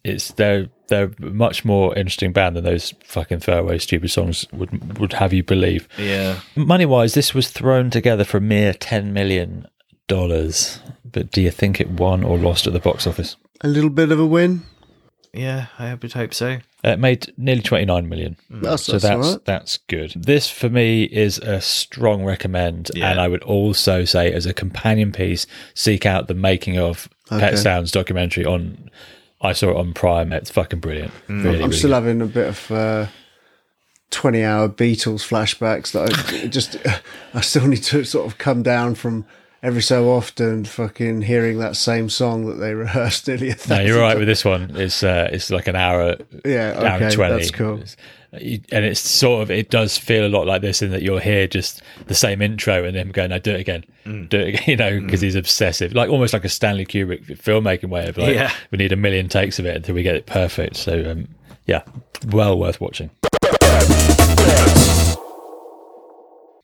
it's they're they're a much more interesting band than those fucking throwaway stupid songs would would have you believe. Yeah. Money wise, this was thrown together for a mere ten million dollars. But do you think it won or lost at the box office? A little bit of a win. Yeah, I would hope so. Uh, It made nearly 29 million. That's, So that's, that's all right. that's good. This for me is a strong recommend, Yeah. and I would also say as a companion piece, seek out the making of Okay. Pet Sounds documentary on. I saw it on Prime. It's fucking brilliant. Really, I'm really still good. having a bit of uh, 20 hour Beatles flashbacks that I just I still need to sort of come down from every so often fucking hearing that same song that they rehearsed nearly a No, you're right times. with this one. It's uh, it's like an hour, Yeah, hour okay, twenty. that's cool. It's- and it's sort of it does feel a lot like this in that you'll hear just the same intro and then go, no, do it again, Mm. do it again, you know, because he's obsessive, like almost like a Stanley Kubrick filmmaking way of like, Yeah. we need a million takes of it until we get it perfect. So um, yeah, well worth watching.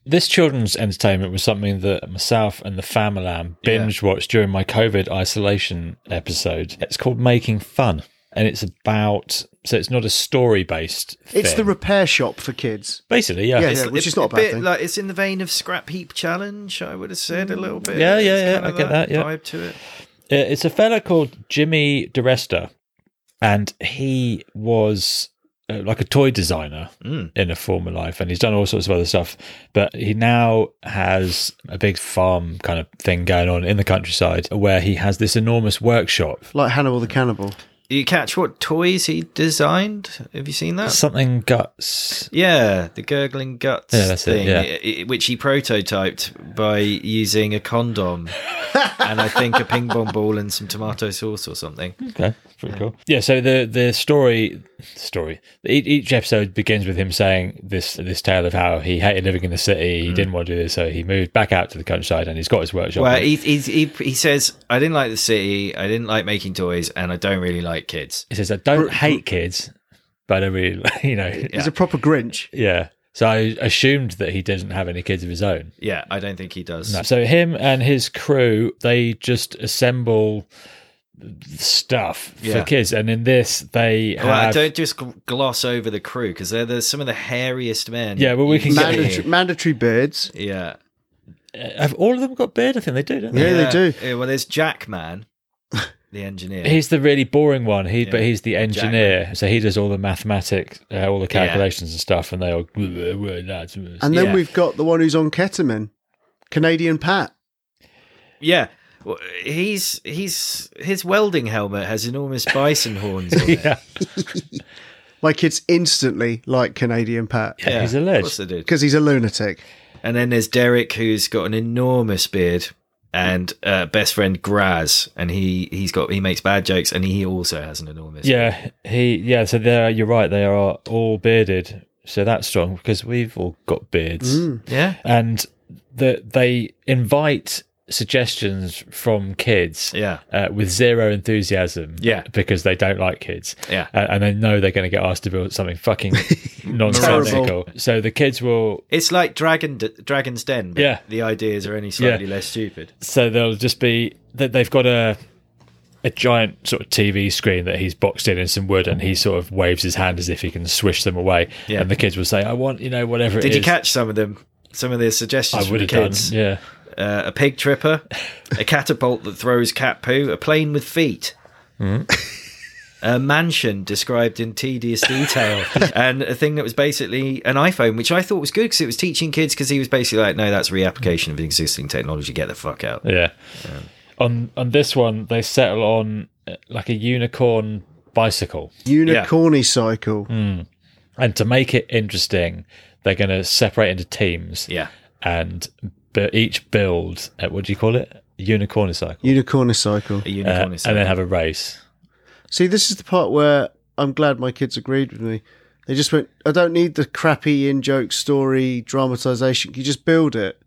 This children's entertainment was something that myself and the family binge watched during my COVID isolation episode. It's called Making Fun, and it's about so it's not a story based. It's the repair shop for kids. basically yeah. Yeah, It's- yeah, which a, is not a bad bit thing. like it's in the vein of Scrap Heap Challenge. I would have said a little bit. Yeah, yeah, It's yeah, kind I of get that, yeah. vibe to it. Uh, It's a fella called Jimmy DiResta, and he was uh, like a toy designer in a former life, and he's done all sorts of other stuff. But he now has a big farm kind of thing going on in the countryside, where he has this enormous workshop. Like Hannibal the Cannibal. Do you catch what toys he designed? Have you seen that? Something guts. Yeah, the gurgling guts Yeah, that's it, thing, yeah. which he prototyped by using a condom and I think a ping pong ball and some tomato sauce or something. Okay, pretty cool. Yeah. So the the story story each episode begins with him saying this this tale of how he hated living in the city. He mm. didn't want to do this, so he moved back out to the countryside, and he's got his workshop. Well, he, he, he, he says, I didn't like the city, I didn't like making toys, and I don't really like kids. He says, I don't hate kids, but I really, you know, He's a proper Grinch. yeah. So I assumed that he doesn't have any kids of his own. Yeah, I don't think he does. So him and his crew, they just assemble stuff Yeah. for kids, and in this they Well, I don't just gloss over the crew because they're the, some of the hairiest men. Yeah, well, we you can get- Mandatory, mandatory beards. Yeah. have all of them got beard? I think they do, don't they? Yeah, they do. Yeah, well, there's Jackman, the engineer. He's the really boring one. He, but he's the engineer, so he does all the mathematics, uh, all the calculations and stuff, and they all. And then Yeah. we've got the one who's on ketamine, Canadian Pat. yeah. Well, he's he's his welding helmet has enormous bison horns. On it. yeah, My kids instantly like Canadian Pat Yeah, he's a ledge. Of course they did. because he's a lunatic. And then there's Derek, who's got an enormous beard, and uh, best friend Graz, and he he's got he makes bad jokes, and he also has an enormous. yeah, he, yeah. So they're, you're right. They are all bearded. So that's strong because we've all got beards, yeah, and that they invite suggestions from kids. yeah, Uh, with zero enthusiasm, Yeah. because they don't like kids, yeah. and, and they know they're going to get asked to build something fucking nonsensical. So the kids will It's like Dragon Dragon's Den. But Yeah. the ideas are only slightly Yeah. less stupid. so they'll just be that they've got a a giant sort of TV screen that he's boxed in in some wood, and he sort of waves his hand as if he can swish them away. Yeah. And the kids will say, "I want, you know, whatever." it Did you is." catch some of them? Some of the suggestions I from would the have done. kids. Yeah. Uh, a pig tripper, a catapult that throws cat poo, a plane with feet. Hmm? A mansion described in tedious detail, and a thing that was basically an iPhone, which I thought was good because it was teaching kids. Because he was basically like, "No, that's reapplication of existing technology. Get the fuck out." Yeah. On on this one, they settle on uh, like a unicorn bicycle, Unicorny cycle. and to make it interesting, they're going to separate into teams. Yeah, And bu- each build, uh, what do you call it? Unicornicycle. Unicorny cycle. a unicorn Uh, and then have a race. See, this is the part where I'm glad my kids agreed with me. They just went, I don't need the crappy in joke story dramatization. You just build it.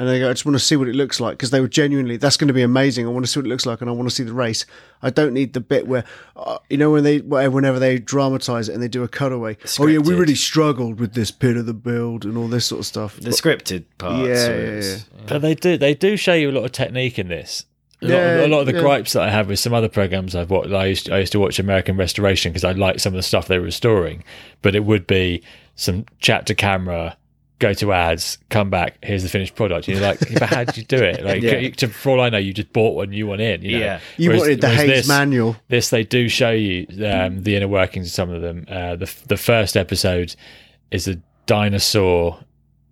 And they go, I just want to see what it looks like because they were genuinely, that's going to be amazing. I want to see what it looks like and I want to see the race. I don't need the bit where, uh, you know, when they, whenever they dramatize it and they do a cutaway. Oh, yeah, we really struggled with this bit of the build and all this sort of stuff. the scripted parts. Yeah, where yeah, But they do they do show you a lot of technique in this. A, lot, Yeah, of, a lot of the yeah. gripes that I have with some other programs I've watched, I used, I used to watch American Restoration because I liked some of the stuff they were restoring, but it would be some chat to camera go to ads, come back, here's the finished product. You're like, but how did you do it? Like, Yeah. you- to, for all I know, you just bought one new one in. You know? Yeah. You Whereas- wanted the whereas Hayes this- manual. This they do show you um, the inner workings of some of them. Uh, the the first episode is a dinosaur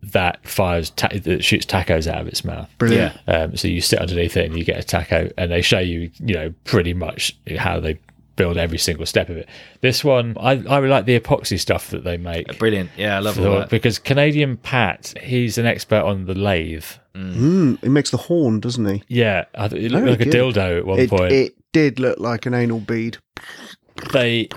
that fires ta- that shoots tacos out of its mouth. Brilliant. Um, so you sit underneath it and you get a taco, and they show you, you know, pretty much how they build every single step of it. This one, I, I really like the epoxy stuff that they make. Brilliant. Yeah, I love all For- that. because Canadian Pat, he's an expert on the lathe. Mm, it makes the horn, doesn't he? Yeah, it looked Very like a good. dildo at one It, point. it did look like an anal bead. they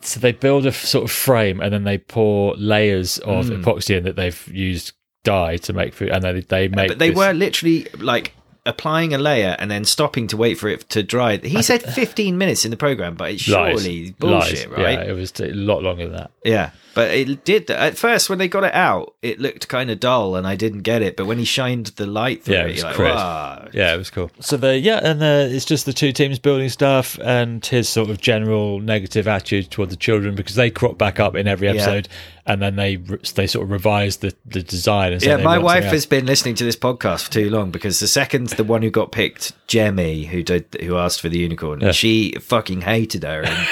so they build a f- sort of frame and then they pour layers of Mm. epoxy in that they've used dye to make food, and then they make. But they this- were literally like applying a layer and then stopping to wait for it to dry. He said 15 minutes in the program, but it's lies. surely bullshit, Lies. right? Yeah, it was a lot longer than that. Yeah, but it did. At first, when they got it out, it looked kind of dull, and I didn't get it. But when he shined the light through Yeah, it it, was you're like, crisp. wow. Yeah, it was cool. So the yeah, and uh, it's just the two teams building stuff, and his sort of general negative attitude toward the children because they crop back up in every Yeah. episode, and then they they sort of revise the, the design. And Yeah, my wife has been listening to this podcast for too long because the second the one who got picked, Jemmy, who did who asked for the unicorn, Yeah. she fucking hated her and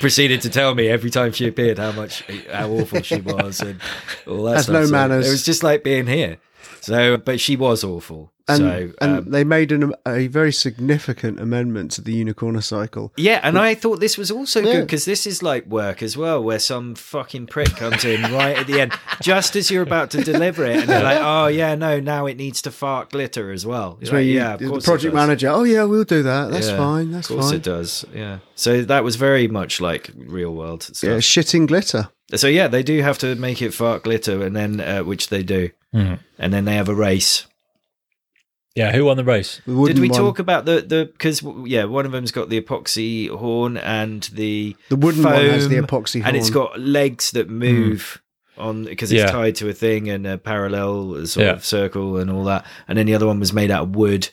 proceeded to tell me every time she appeared how much how awful she was and all that. Has stuff. no So manners. It was just like being here. So, but she was awful. And, so, and um, they made an, a very significant amendment to the unicorn cycle. Yeah, and I thought this was also good because this is like work as well, where some fucking prick comes in right at the end, just as you're about to deliver it, and they're like, "Oh yeah, no, now it needs to fart glitter as well." It's You're where like, you, yeah, of the project manager, oh yeah, we'll do that. That's Yeah, fine. That's of course fine. it does. Yeah. So that was very much like real world stuff. Yeah, shitting glitter. So yeah, they do have to make it fart glitter, and then uh, which they do, Mhm. and then they have a race. Yeah, who won the race? The wooden Did we one. talk about the the because yeah, one of them's got the epoxy horn and the The wooden one has the epoxy horn. and it's got legs that move on because it's Yeah. tied to a thing and a parallel sort Yeah. of circle and all that. And then the other one was made out of wood.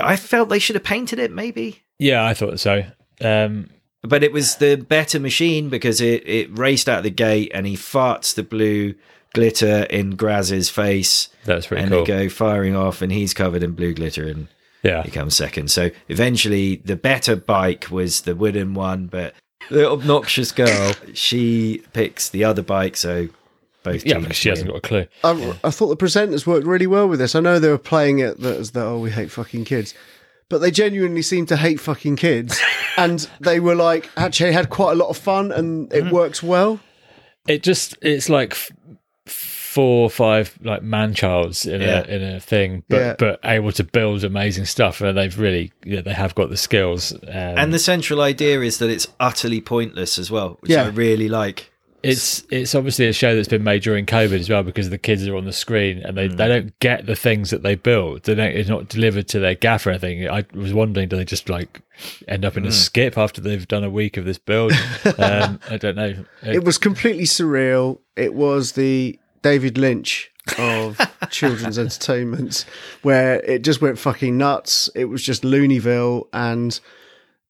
I felt they should have painted it maybe. Yeah, I thought so. Um, But it was the better machine because it, it raced out the gate and he farts the blue glitter in Graz's face that was pretty and cool. they go firing off and he's covered in blue glitter and yeah, he comes second. So eventually, the better bike was the wooden one, but the obnoxious girl she picks the other bike. So both yeah, teams because she hasn't got a clue. I, I thought the presenters worked really well with this. I know they were playing it that as though oh we hate fucking kids, but they genuinely seemed to hate fucking kids, and they were like actually had quite a lot of fun and it Mm-hmm. works well. It just it's like f- four or five like man childs in Yeah. a in a thing, but Yeah. but able to build amazing stuff, and they've really yeah, they have got the skills. Um, And the central idea is that it's utterly pointless as well, which Yeah. I really like. it's it's obviously a show that's been made during COVID as well because the kids are on the screen and they, they don't get the things that they build. They don't, it's not delivered to their gaff or anything. I was wondering, do they just like end up in a skip after they've done a week of this build? um, I don't know. It was completely surreal. It was the David Lynch of children's entertainment, where it just went fucking nuts. It was just Looneyville, and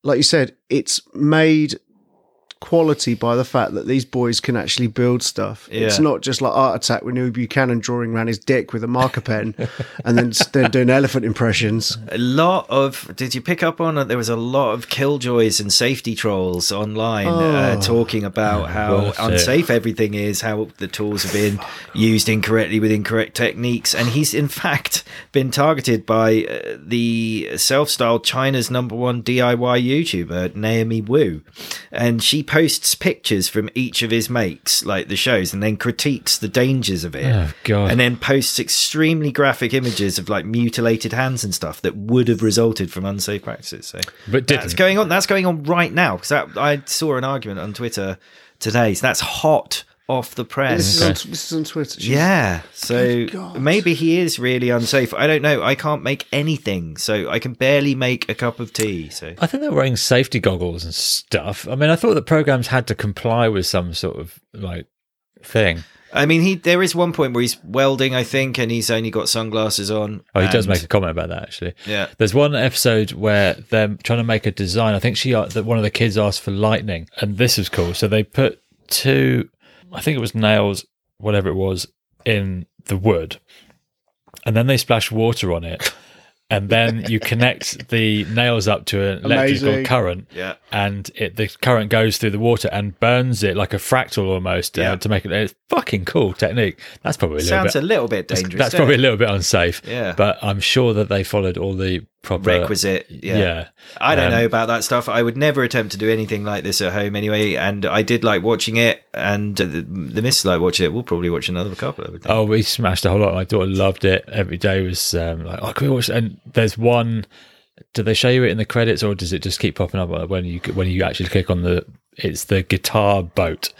like you said, it's made quality by the fact that these boys can actually build stuff. It's not just like Art Attack with Neil Buchanan drawing around his dick with a marker pen and then s- then doing elephant impressions. A lot of. Did you pick up on it? There was a lot of killjoys and safety trolls online uh, Oh. talking about how worth it. unsafe everything is, how the tools have been used incorrectly with incorrect techniques, and he's in fact been targeted by uh, the self-styled China's number one DIY YouTuber Naomi Wu, and she posts pictures from each of his makes, like the shows, and then critiques the dangers of it. Oh, God. And then posts extremely graphic images of like mutilated hands and stuff that would have resulted from unsafe practices. So But that's didn't. going on. That's going on right now because I saw an argument on Twitter today. So that's hot off the press. This, is on, this is on Twitter. She's- Yeah, so maybe he is really unsafe. I don't know. I can't make anything, so I can barely make a cup of tea. So I think they're wearing safety goggles and stuff. I mean, I thought the programs had to comply with some sort of like thing. I mean, he there is one point where he's welding, I think, and he's only got sunglasses on. Oh, he does make a comment about that actually. yeah. There's one episode where they're trying to make a design. I think she uh, that one of the kids asked for lightning, and this is cool. So they put two, I think it was nails, whatever it was, in the wood, and then they splash water on it. And then you connect the nails up to an electrical Amazing. current, Yeah. and it, the current goes through the water and burns it like a fractal almost uh, Yeah. to make it. It's fucking cool technique. That's probably a little Sounds bit. a little bit dangerous. that's doesn't probably a little bit unsafe. Yeah. but I'm sure that they followed all the proper requisite. Yeah. Yeah, I don't Um, know about that stuff. I would never attempt to do anything like this at home anyway. And I did like watching it, and the, the missus like watching it. We'll probably watch another couple. I. Oh, we smashed a whole lot. My daughter loved it. Every day was um, like, oh, can we watch? And there's one. Do they show you it in the credits, or does it just keep popping up when you when you actually click on the? It's the guitar boat,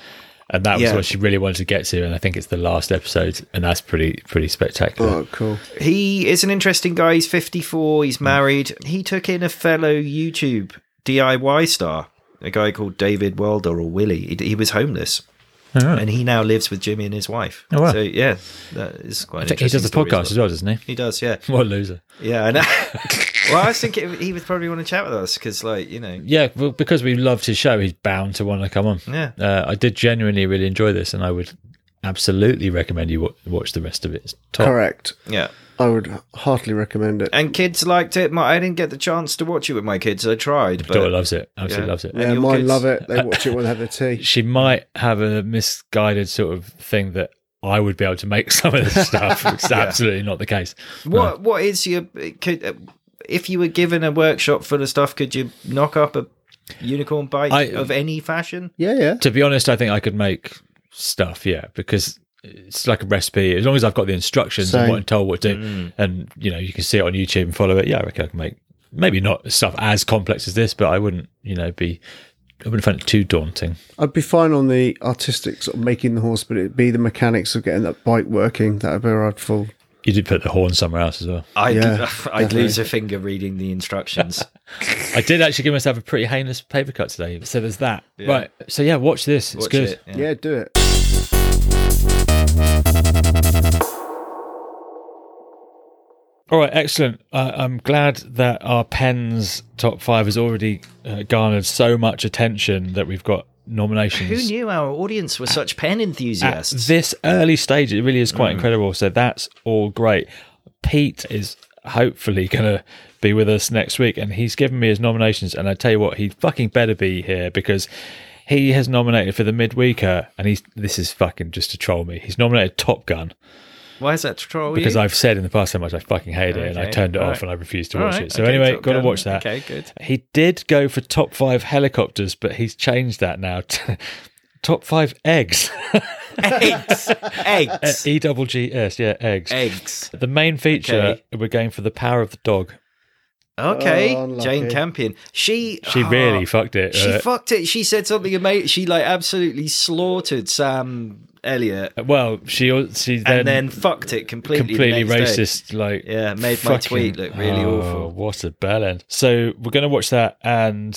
and that was Yeah. what she really wanted to get to. And I think it's the last episode, and that's pretty pretty spectacular. Oh, cool. He is an interesting guy. He's 54. He's mm. married. He took in a fellow YouTube DIY star, a guy called David Wilder or Willie. He, he was homeless. And he now lives with Jimmy and his wife. Oh, wow. So yeah, that is quite. I An think he does the podcast as well, doesn't he? He does, yeah, What a loser! yeah. I know. well, I was thinking he would probably want to chat with us because, like, you know, Yeah, well, because we loved his show, he's bound to want to come on. Yeah. uh, I did genuinely really enjoy this, and I would absolutely recommend you watch the rest of it. It's top. Correct. yeah. I would heartily recommend it. And kids liked it. My, I didn't get the chance to watch it with my kids. I tried, Daughter but loves it. Absolutely Yeah. loves it. and yeah, your mine kids- love it. They watch it when they have their tea. she might have a misguided sort of thing that I would be able to make some of this stuff. It's absolutely not the case. what what is your could uh, if you were given a workshop full of stuff, could you knock up a unicorn bike I- of any fashion? Yeah, yeah. To be honest, I think I could make stuff, yeah, because it's like a recipe. As long as I've got the instructions and Same. what told what to do, and you know, you can see it on YouTube and follow it. Yeah, I reckon I can make maybe not stuff as complex as this, but I wouldn't, you know, be. I wouldn't find it too daunting. I'd be fine on the artistic sort of making the horse, but it'd be the mechanics of getting that bike working. That'd be where I'd fall. You did put the horn somewhere else as well. I'd, Yeah, I'd lose a finger reading the instructions. I did actually give myself a pretty heinous paper cut today. So there's that. Right. So yeah, watch this. It's Watch good. it, yeah. Yeah, do it. All right, excellent. Uh, I'm glad that our pens top five has already uh, garnered so much attention that we've got nominations. Who knew our audience were such pen At enthusiasts? this early stage, it really is quite incredible. So that's all great. Pete is hopefully going to be with us next week, and he's given me his nominations. And I tell you what, he fucking better be here because he has nominated for the midweeker, and he's this is fucking just to troll me. He's nominated Top Gun Why is that to troll because you? I've said in the past how much I fucking hate it, and I turned it all off right. and I refused to All watch right, it. So okay, anyway, Top got to watch that. Okay, good. He did go for top five helicopters, but he's changed that now. to top five eggs. Eggs, eggs, E double G S, yeah, eggs. eggs. The main feature, Okay. we're going for the power of the dog. Okay, Oh. Jane Campion. She She oh, really fucked it. She Uh, fucked it. She said something amazing. She like absolutely slaughtered Sam Elliott, well, she al- she then, and then fucked it completely. completely next day. racist. Like Yeah, made my tweet look really oh, awful. What a bell end. So we're going to watch that and.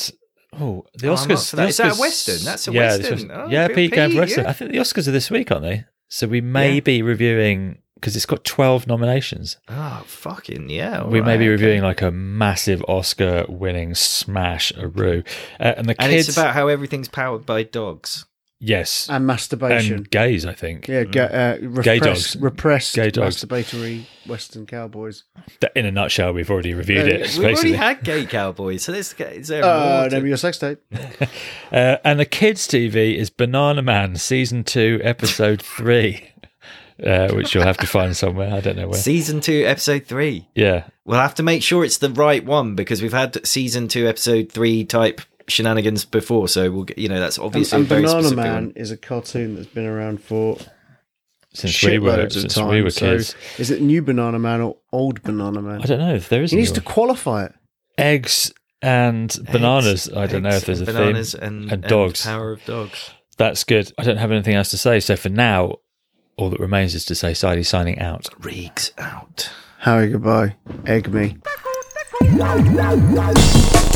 Oh, the Oh, I'm Oscars. for the that. Is that a Western? That's a yeah, Western. was- Oh, yeah, Pete, Pete gave Pete, Western. yeah. I think the Oscars are this week, aren't they? So we may Yeah. be reviewing because it's got twelve nominations. Oh fucking yeah! all we may be reviewing okay. like a massive Oscar-winning smash, a roo, uh, and the and kids. it's about how everything's powered by dogs. yes, And masturbation. and gays. I think. yeah, ga- uh, repress, Gay dogs. repressed Gay dogs. masturbatory Western cowboys. In a nutshell, we've already reviewed Yeah, it. We've already had gay cowboys, so this is there Uh, more. to- name of your sex tape. Uh, and the kids' TV is Banana Man season two, episode three, uh, which you'll have to find somewhere. I don't know where. Season two, episode three. Yeah, We'll have to make sure it's the right one because we've had season two, episode three type shenanigans before. So we'll, get, you know, that's And, obviously and a very Banana Man one. is a cartoon that's been around for since we were of since time. we were so kids. is it new Banana Man or old Banana Man? I don't know if there is He needs any to qualify it. eggs and bananas. I don't know if there's a and theme. bananas and, and dogs. power of dogs. That's good. I don't have anything else to say. So for now, all that remains is to say Sidey signing out. Reeks out. Harry, goodbye. Egg me. Thank you.